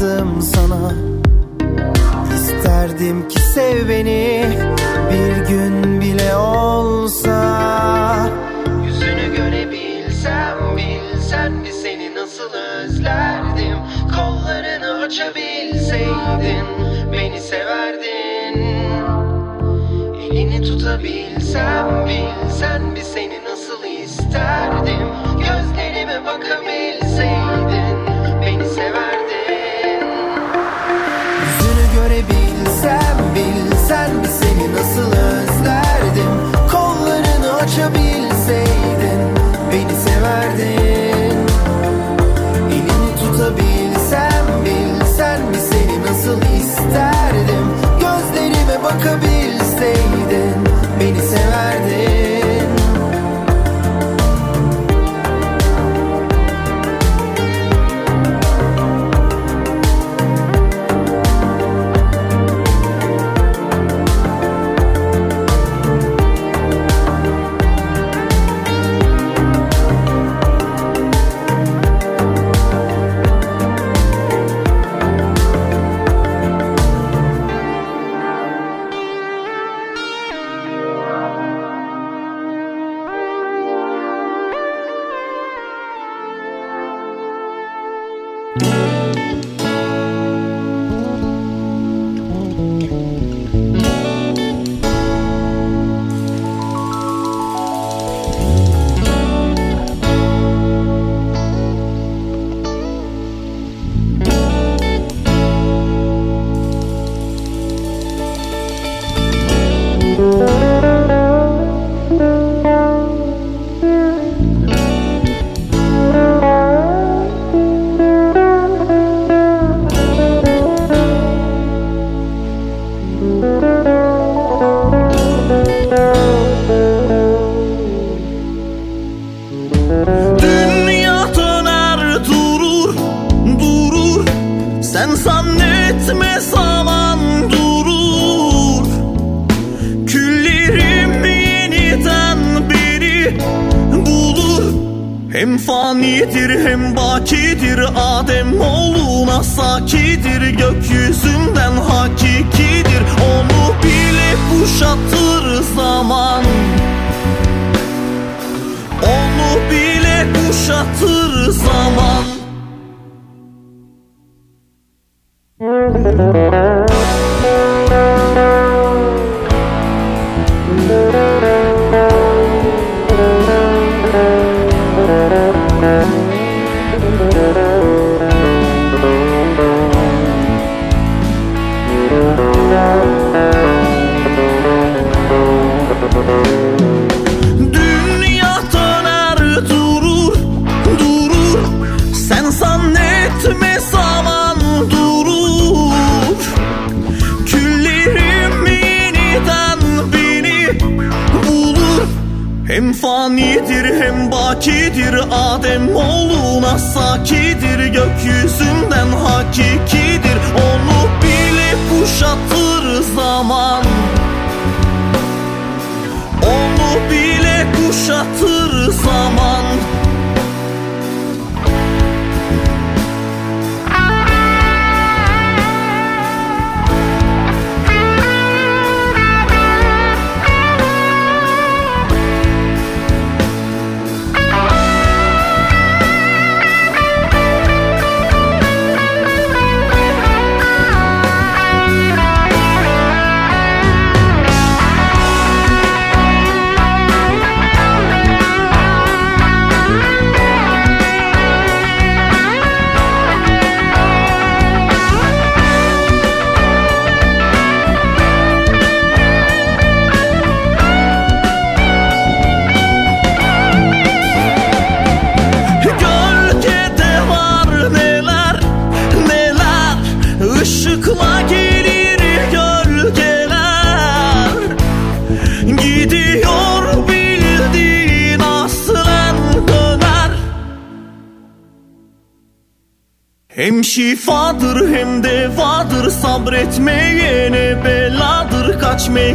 ne yaptım sana. İsterdim ki sev beni. Bir gün bile olsa. Yüzünü görebilsem bilsen bir seni nasıl özlerdim. Kollarını açabilseydin beni severdin. Elini tutabilsem bilsen bir seni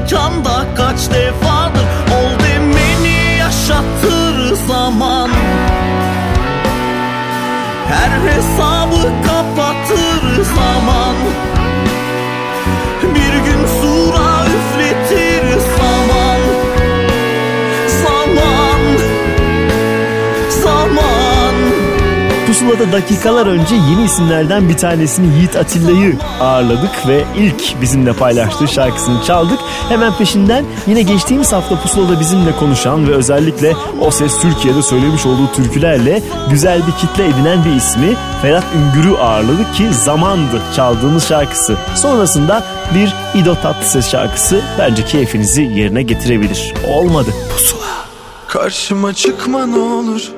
jump Pusula'da dakikalar önce yeni isimlerden bir tanesini Yiğit Atilla'yı ağırladık ve ilk bizimle paylaştığı şarkısını çaldık. Hemen peşinden yine geçtiğimiz hafta Pusula'da bizimle konuşan ve özellikle O Ses Türkiye'de söylemiş olduğu türkülerle güzel bir kitle edinen bir ismi Ferhat Üngür'ü ağırladık ki zamandı çaldığımız şarkısı. Sonrasında bir İdo Tatlıses şarkısı bence keyfinizi yerine getirebilir. Olmadı. Pusula. Karşıma çıkma ne olur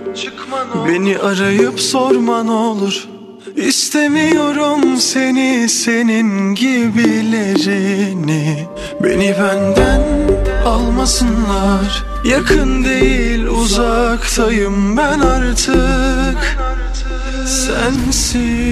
Beni arayıp sorma ne olur. İstemiyorum seni senin gibilerini. Beni benden almasınlar. Yakın değil uzaktayım ben artık. Sensiz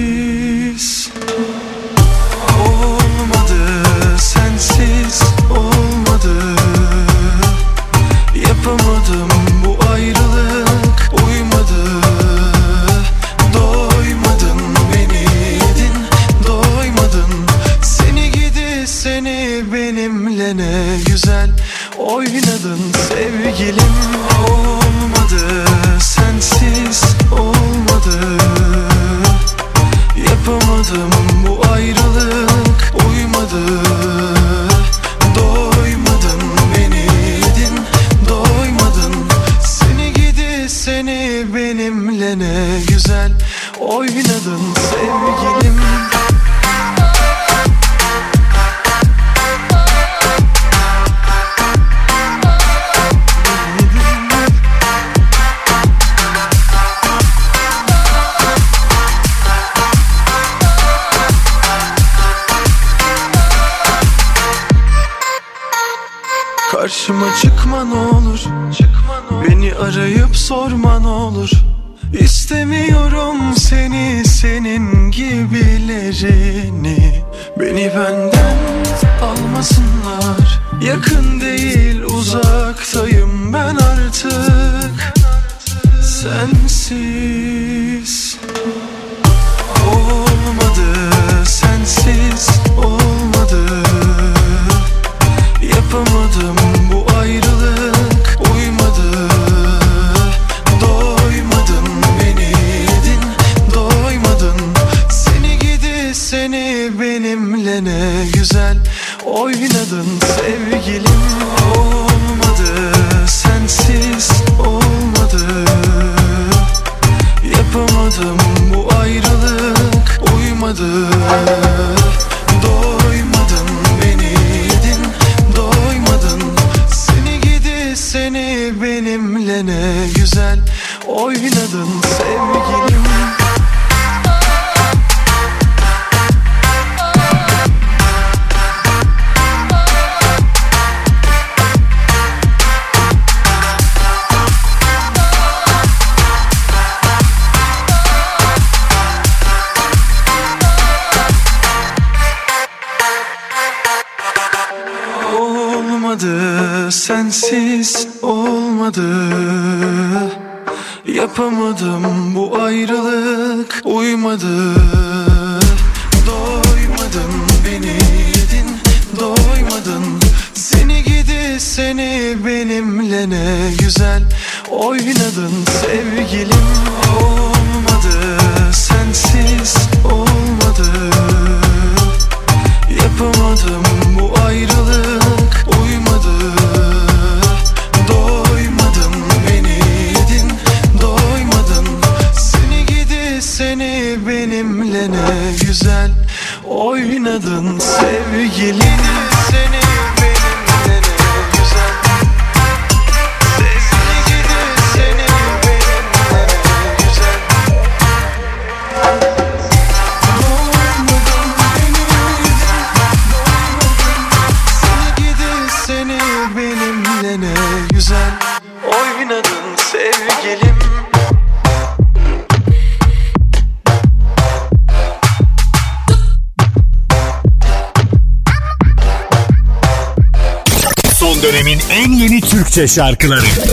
Türkçe şarkıları.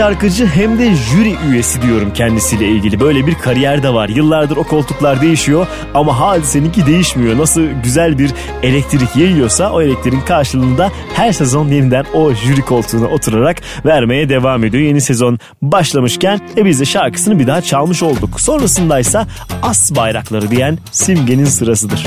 şarkıcı hem de jüri üyesi diyorum kendisiyle ilgili. Böyle bir kariyer de var. Yıllardır o koltuklar değişiyor ama hadiseninki değişmiyor. Nasıl güzel bir elektrik yayıyorsa o elektriğin karşılığında her sezon yeniden o jüri koltuğuna oturarak vermeye devam ediyor. Yeni sezon başlamışken e biz de şarkısını bir daha çalmış olduk. Sonrasındaysa As Bayrakları diyen Simge'nin sırasıdır.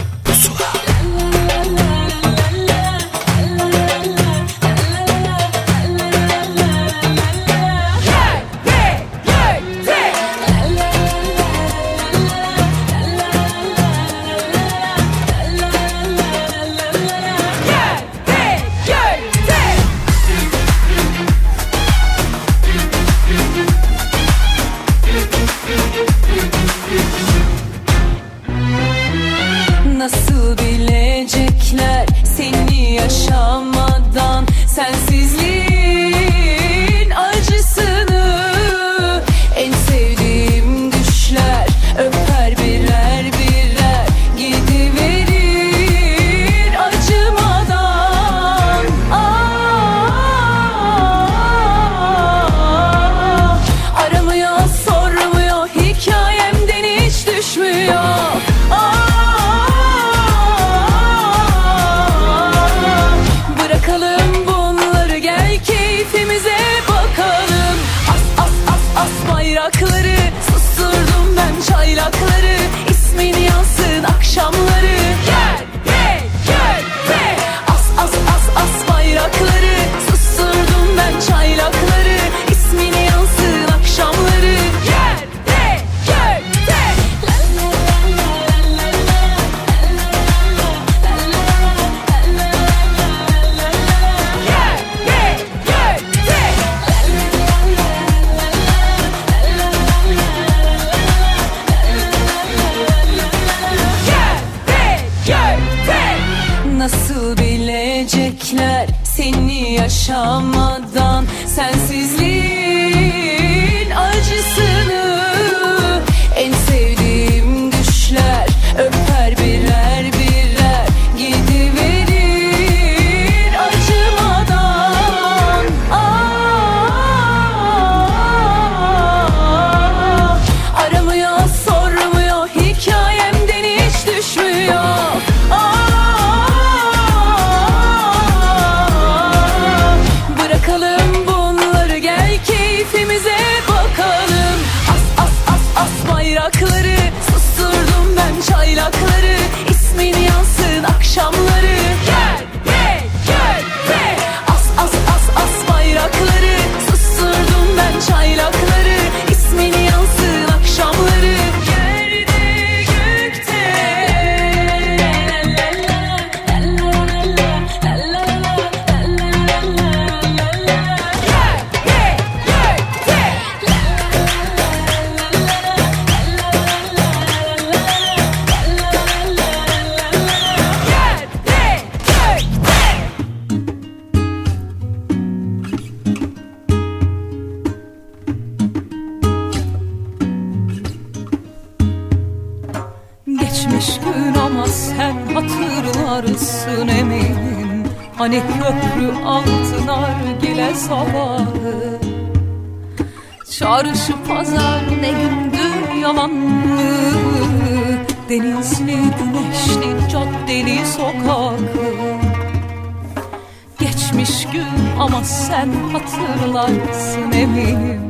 Sen hatırlarsın eminim.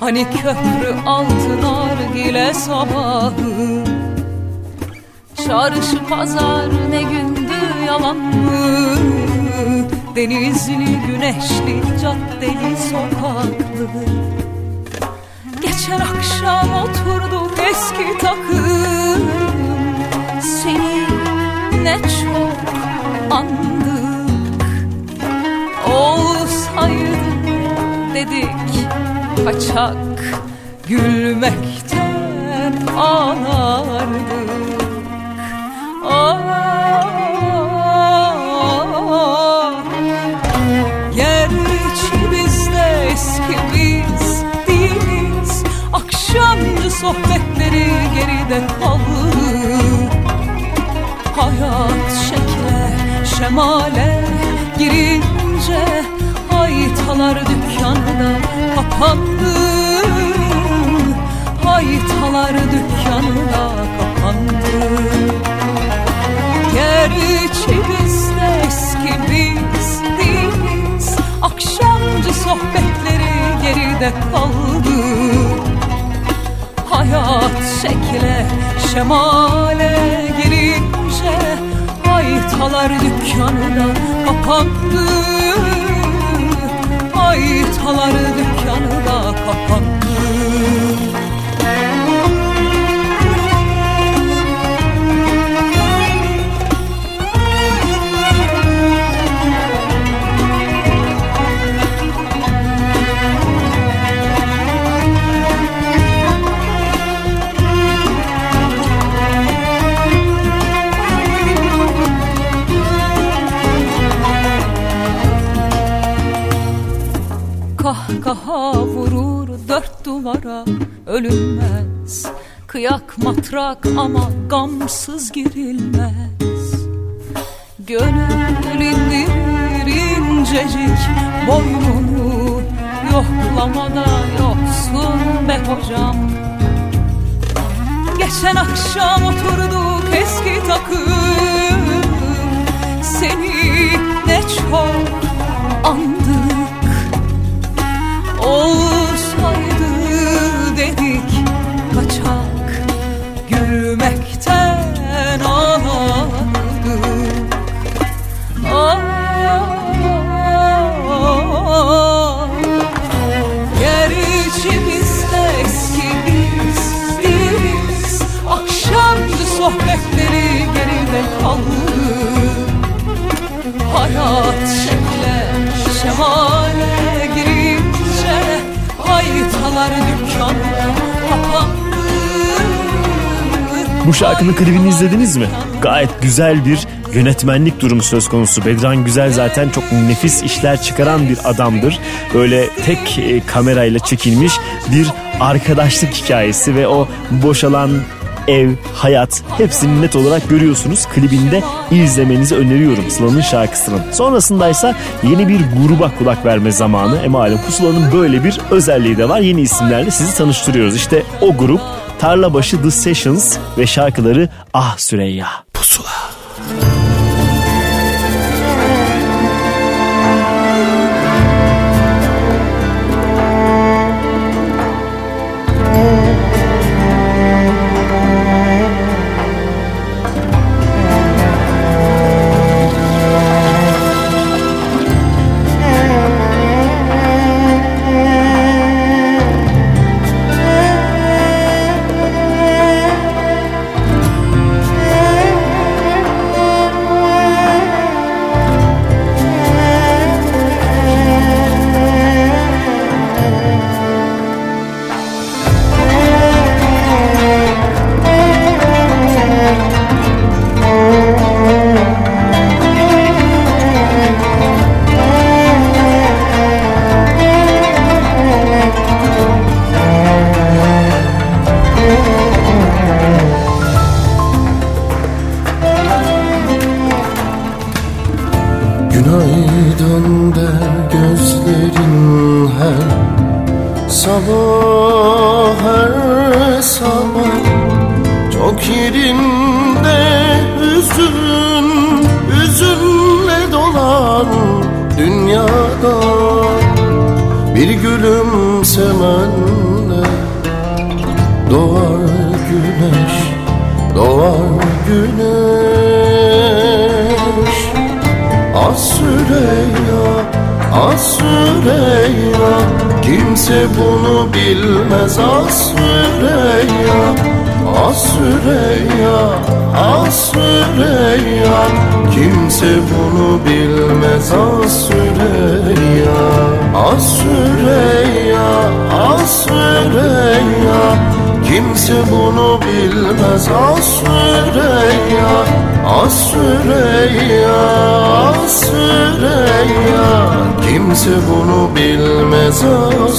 Hani köprü altın argile sabahı. Çarşı pazar ne gündü yalan mı? Denizli güneşli caddeli sokaklı. Geçen akşam oturduk eski takım. Seni ne çok andık Olsaydı dedik. Kaçak Gülmekten ağlardık de eski biz değiliz. Akşamcı sohbetleri geride kaldı Hayat şekle şemale Haytalar dükkanda kapandı. Haytalar dükkanda kapandı. Gerçi biz de eski biz değiliz Akşamcı sohbetleri geride kaldı. Hayat şekle şemale girince Haytalar dükkanı da kapandı Haytalar dükkanı da kapandı duvara ölünmez. Kıyak matrak ama gamsız girilmez. Gönül indirir incecik boynunu Yoklamada yoksun be hocam. Geçen akşam oturduk eski takım. Seni ne çok andık. Olsaydı dedik kaçak Gülmekten ağlardık Ah, Gerçi biz de eski biz değiliz Akşamcı sohbetleri geride kaldı. Hayat şekle şemale Bu şarkının klibini izlediniz mi? Gayet güzel bir yönetmenlik durumu söz konusu. Bedran Güzel zaten çok nefis işler çıkaran bir adamdır. Böyle tek e, kamerayla çekilmiş bir arkadaşlık hikayesi ve o boşalan ev, hayat hepsini net olarak görüyorsunuz. Klibinde izlemenizi öneriyorum Sıla'nın şarkısının. Sonrasındaysa yeni bir gruba kulak verme zamanı. E malum Pusula'nın böyle bir özelliği de var. Yeni isimlerle sizi tanıştırıyoruz. İşte o grup Tarlabaşı The Sessions ve şarkıları Ah Süreyya. Pusula. Kimse bunu bilmez? Az Süreyya Az Süreyya, az Süreyya. Kimse bunu bilmez az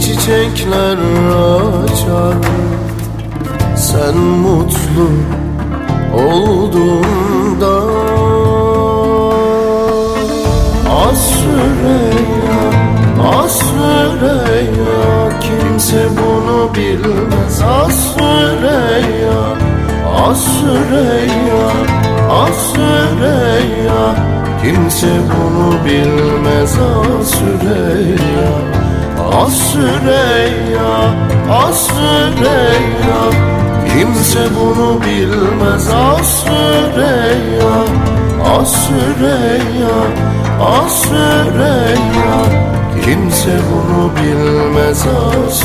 çiçekler açar. Sen mutlu olduğunda Az Süreyya, az Süreyya Kimse bunu bilmez. Az Süreyya, az Süreyya Az Süreyya Kimse bunu bilmez. Az Süreyya Az Süreyya, az Süreyya Kimse bunu bilmez. Az Süreyya Az Süreyya, az Süreyya Kimse bunu bilmez. Az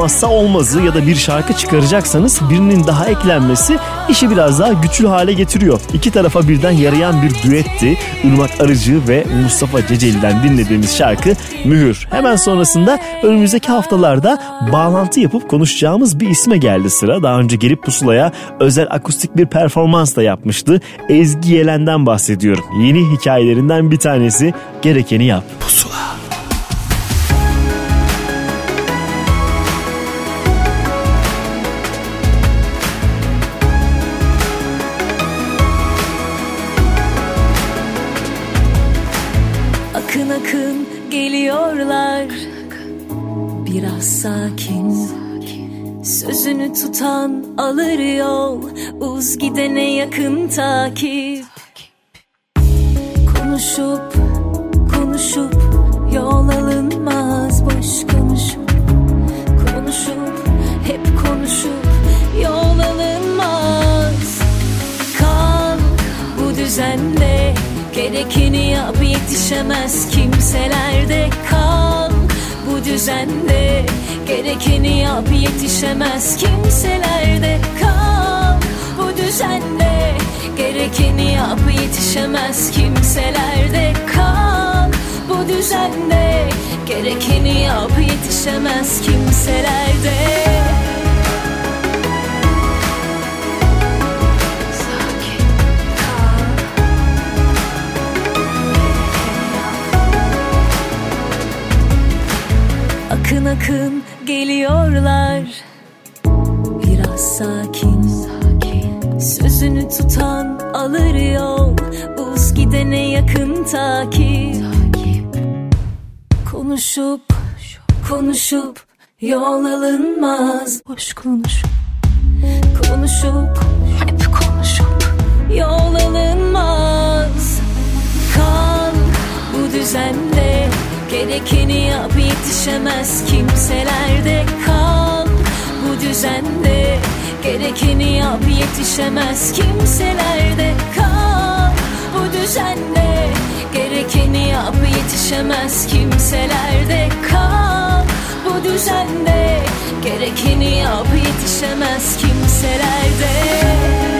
olmazsa olmazı ya da bir şarkı çıkaracaksanız birinin daha eklenmesi işi biraz daha güçlü hale getiriyor. İki tarafa birden yarayan bir düetti. Irmak Arıcı ve Mustafa Ceceli'den dinlediğimiz şarkı Mühür. Hemen sonrasında önümüzdeki haftalarda bağlantı yapıp konuşacağımız bir isme geldi sıra. Daha önce gelip pusulaya özel akustik bir performans da yapmıştı. Ezgi Yelen'den bahsediyorum. Yeni hikayelerinden bir tanesi Gerekeni Yap. Pusula. Tutan alır yol. Uz gidene yakın takip. Konuşup konuşup Yol alınmaz. Boş konuşup Konuşup hep konuşup Yol alınmaz. Kal bu düzende Gerekeni yap yetişemez kimselerde. Kal bu düzende. Gerekeni yap yetişemez kimselerde. Kal bu düzende. Gerekeni yap yetişemez kimselerde. Kal bu düzende. Gerekeni yap yetişemez kimselerde Akın akın geliyorlar. Biraz sakin, sakin. Sözünü tutan alır yol. Buz gidene yakın takip, takip. Konuşup konuşup yol alınmaz. Boş konuş Konuşup hep konuşup. yol alınmaz. Kal bu düzende. Gerekeni yap yetişemez kimselerde. Kal Bu düzende. Gerekeni yap yetişemez kimselerde. Kal Bu düzende. Gerekeni yap yetişemez kimselerde. Kal Bu düzende. Gerekeni yap yetişemez kimselerde.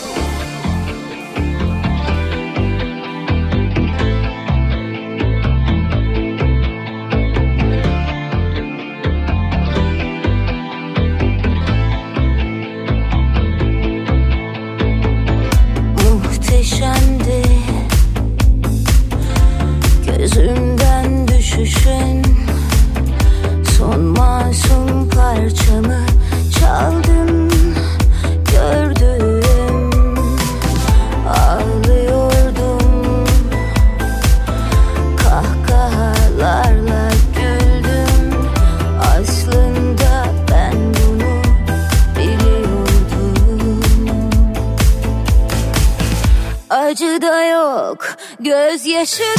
gözyaşı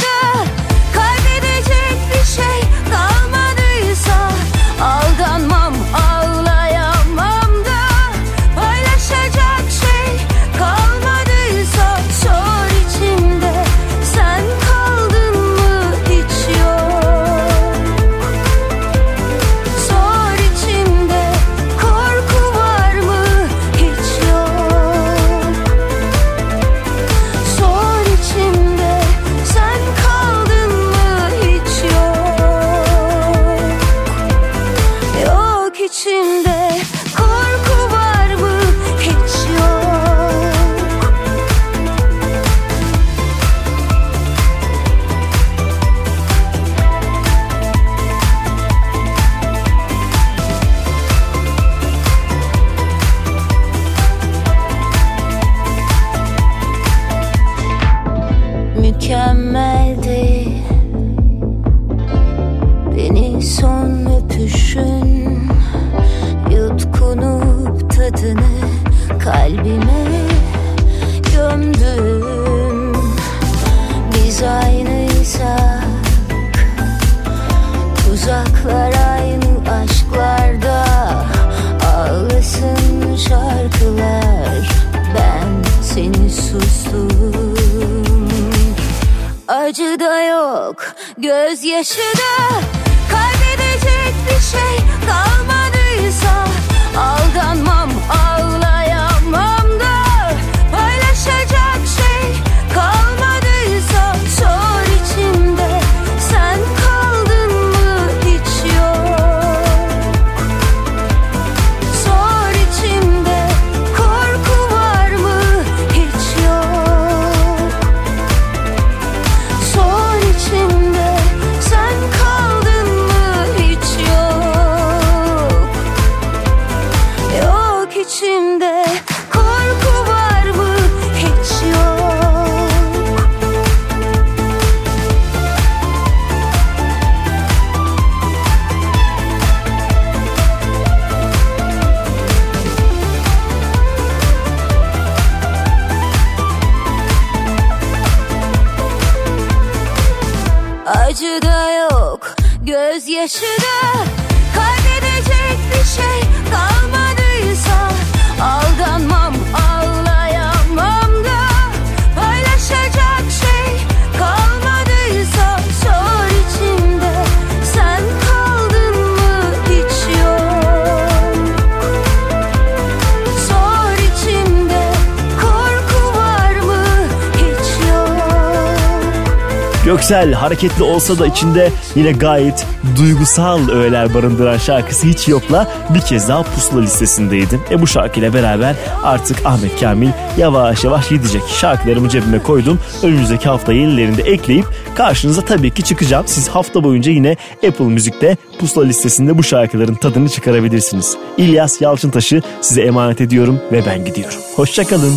hareketli olsa da içinde yine gayet duygusal öğeler barındıran şarkısı hiç yokla bir kez daha pusula listesindeydi. E bu şarkıyla beraber artık Ahmet Kamil yavaş yavaş gidecek. Şarkılarımı cebime koydum. Önümüzdeki hafta yenilerini ekleyip karşınıza tabii ki çıkacağım. Siz hafta boyunca yine Apple Müzik'te pusula listesinde bu şarkıların tadını çıkarabilirsiniz. İlyas Yalçıntaş'ı size emanet ediyorum ve ben gidiyorum. Hoşçakalın.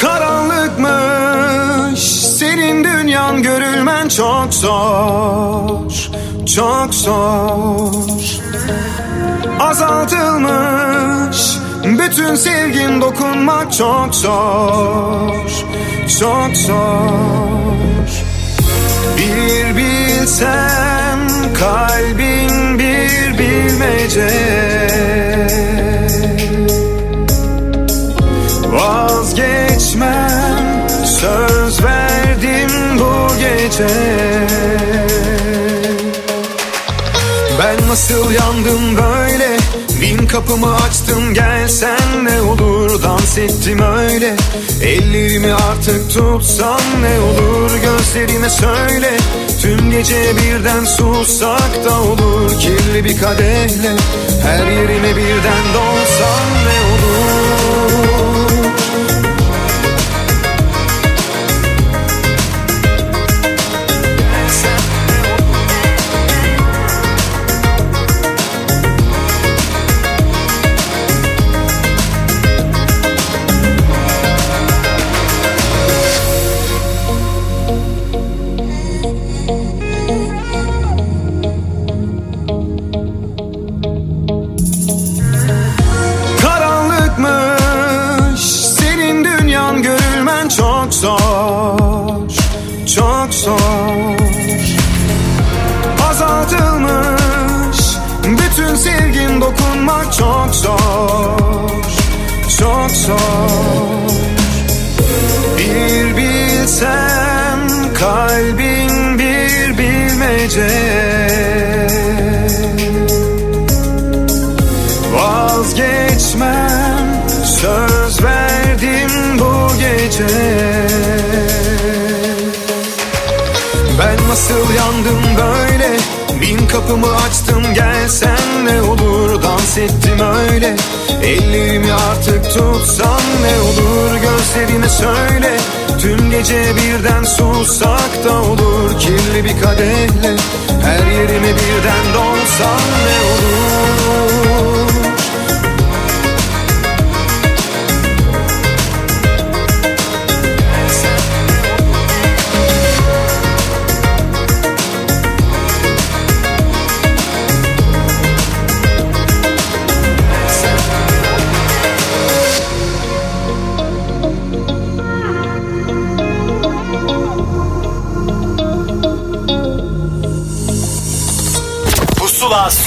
Karanlıkmış senin dünyan çok zor Çok zor. Azaltılmış bütün sevgin dokunmak çok zor Çok zor. Bir bilsem kalbin bir bilmece. Vazgeçmem söz verdim bu gece? Ben nasıl yandım böyle? Bin kapımı açtım gelsen ne olur? Dans ettim öyle. Ellerimi artık tutsan ne olur? Gözlerime söyle. Tüm gece birden sussak da olur. Kirli bir kadehle Her yerime birden dolsan ne olur kapımı açtım gelsen ne olur? Dans ettim öyle. Ellerimi artık tutsan ne olur? Gözlerime söyle. Tüm gece birden sussak da olur. Kirli bir kadehle Her yerime birden dolsan ne olur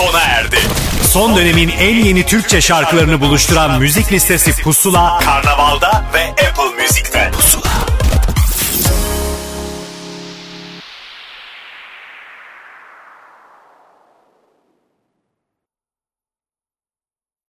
sona erdi. Son dönemin en yeni Türkçe şarkılarını buluşturan müzik listesi Pusula, Karnaval'da ve.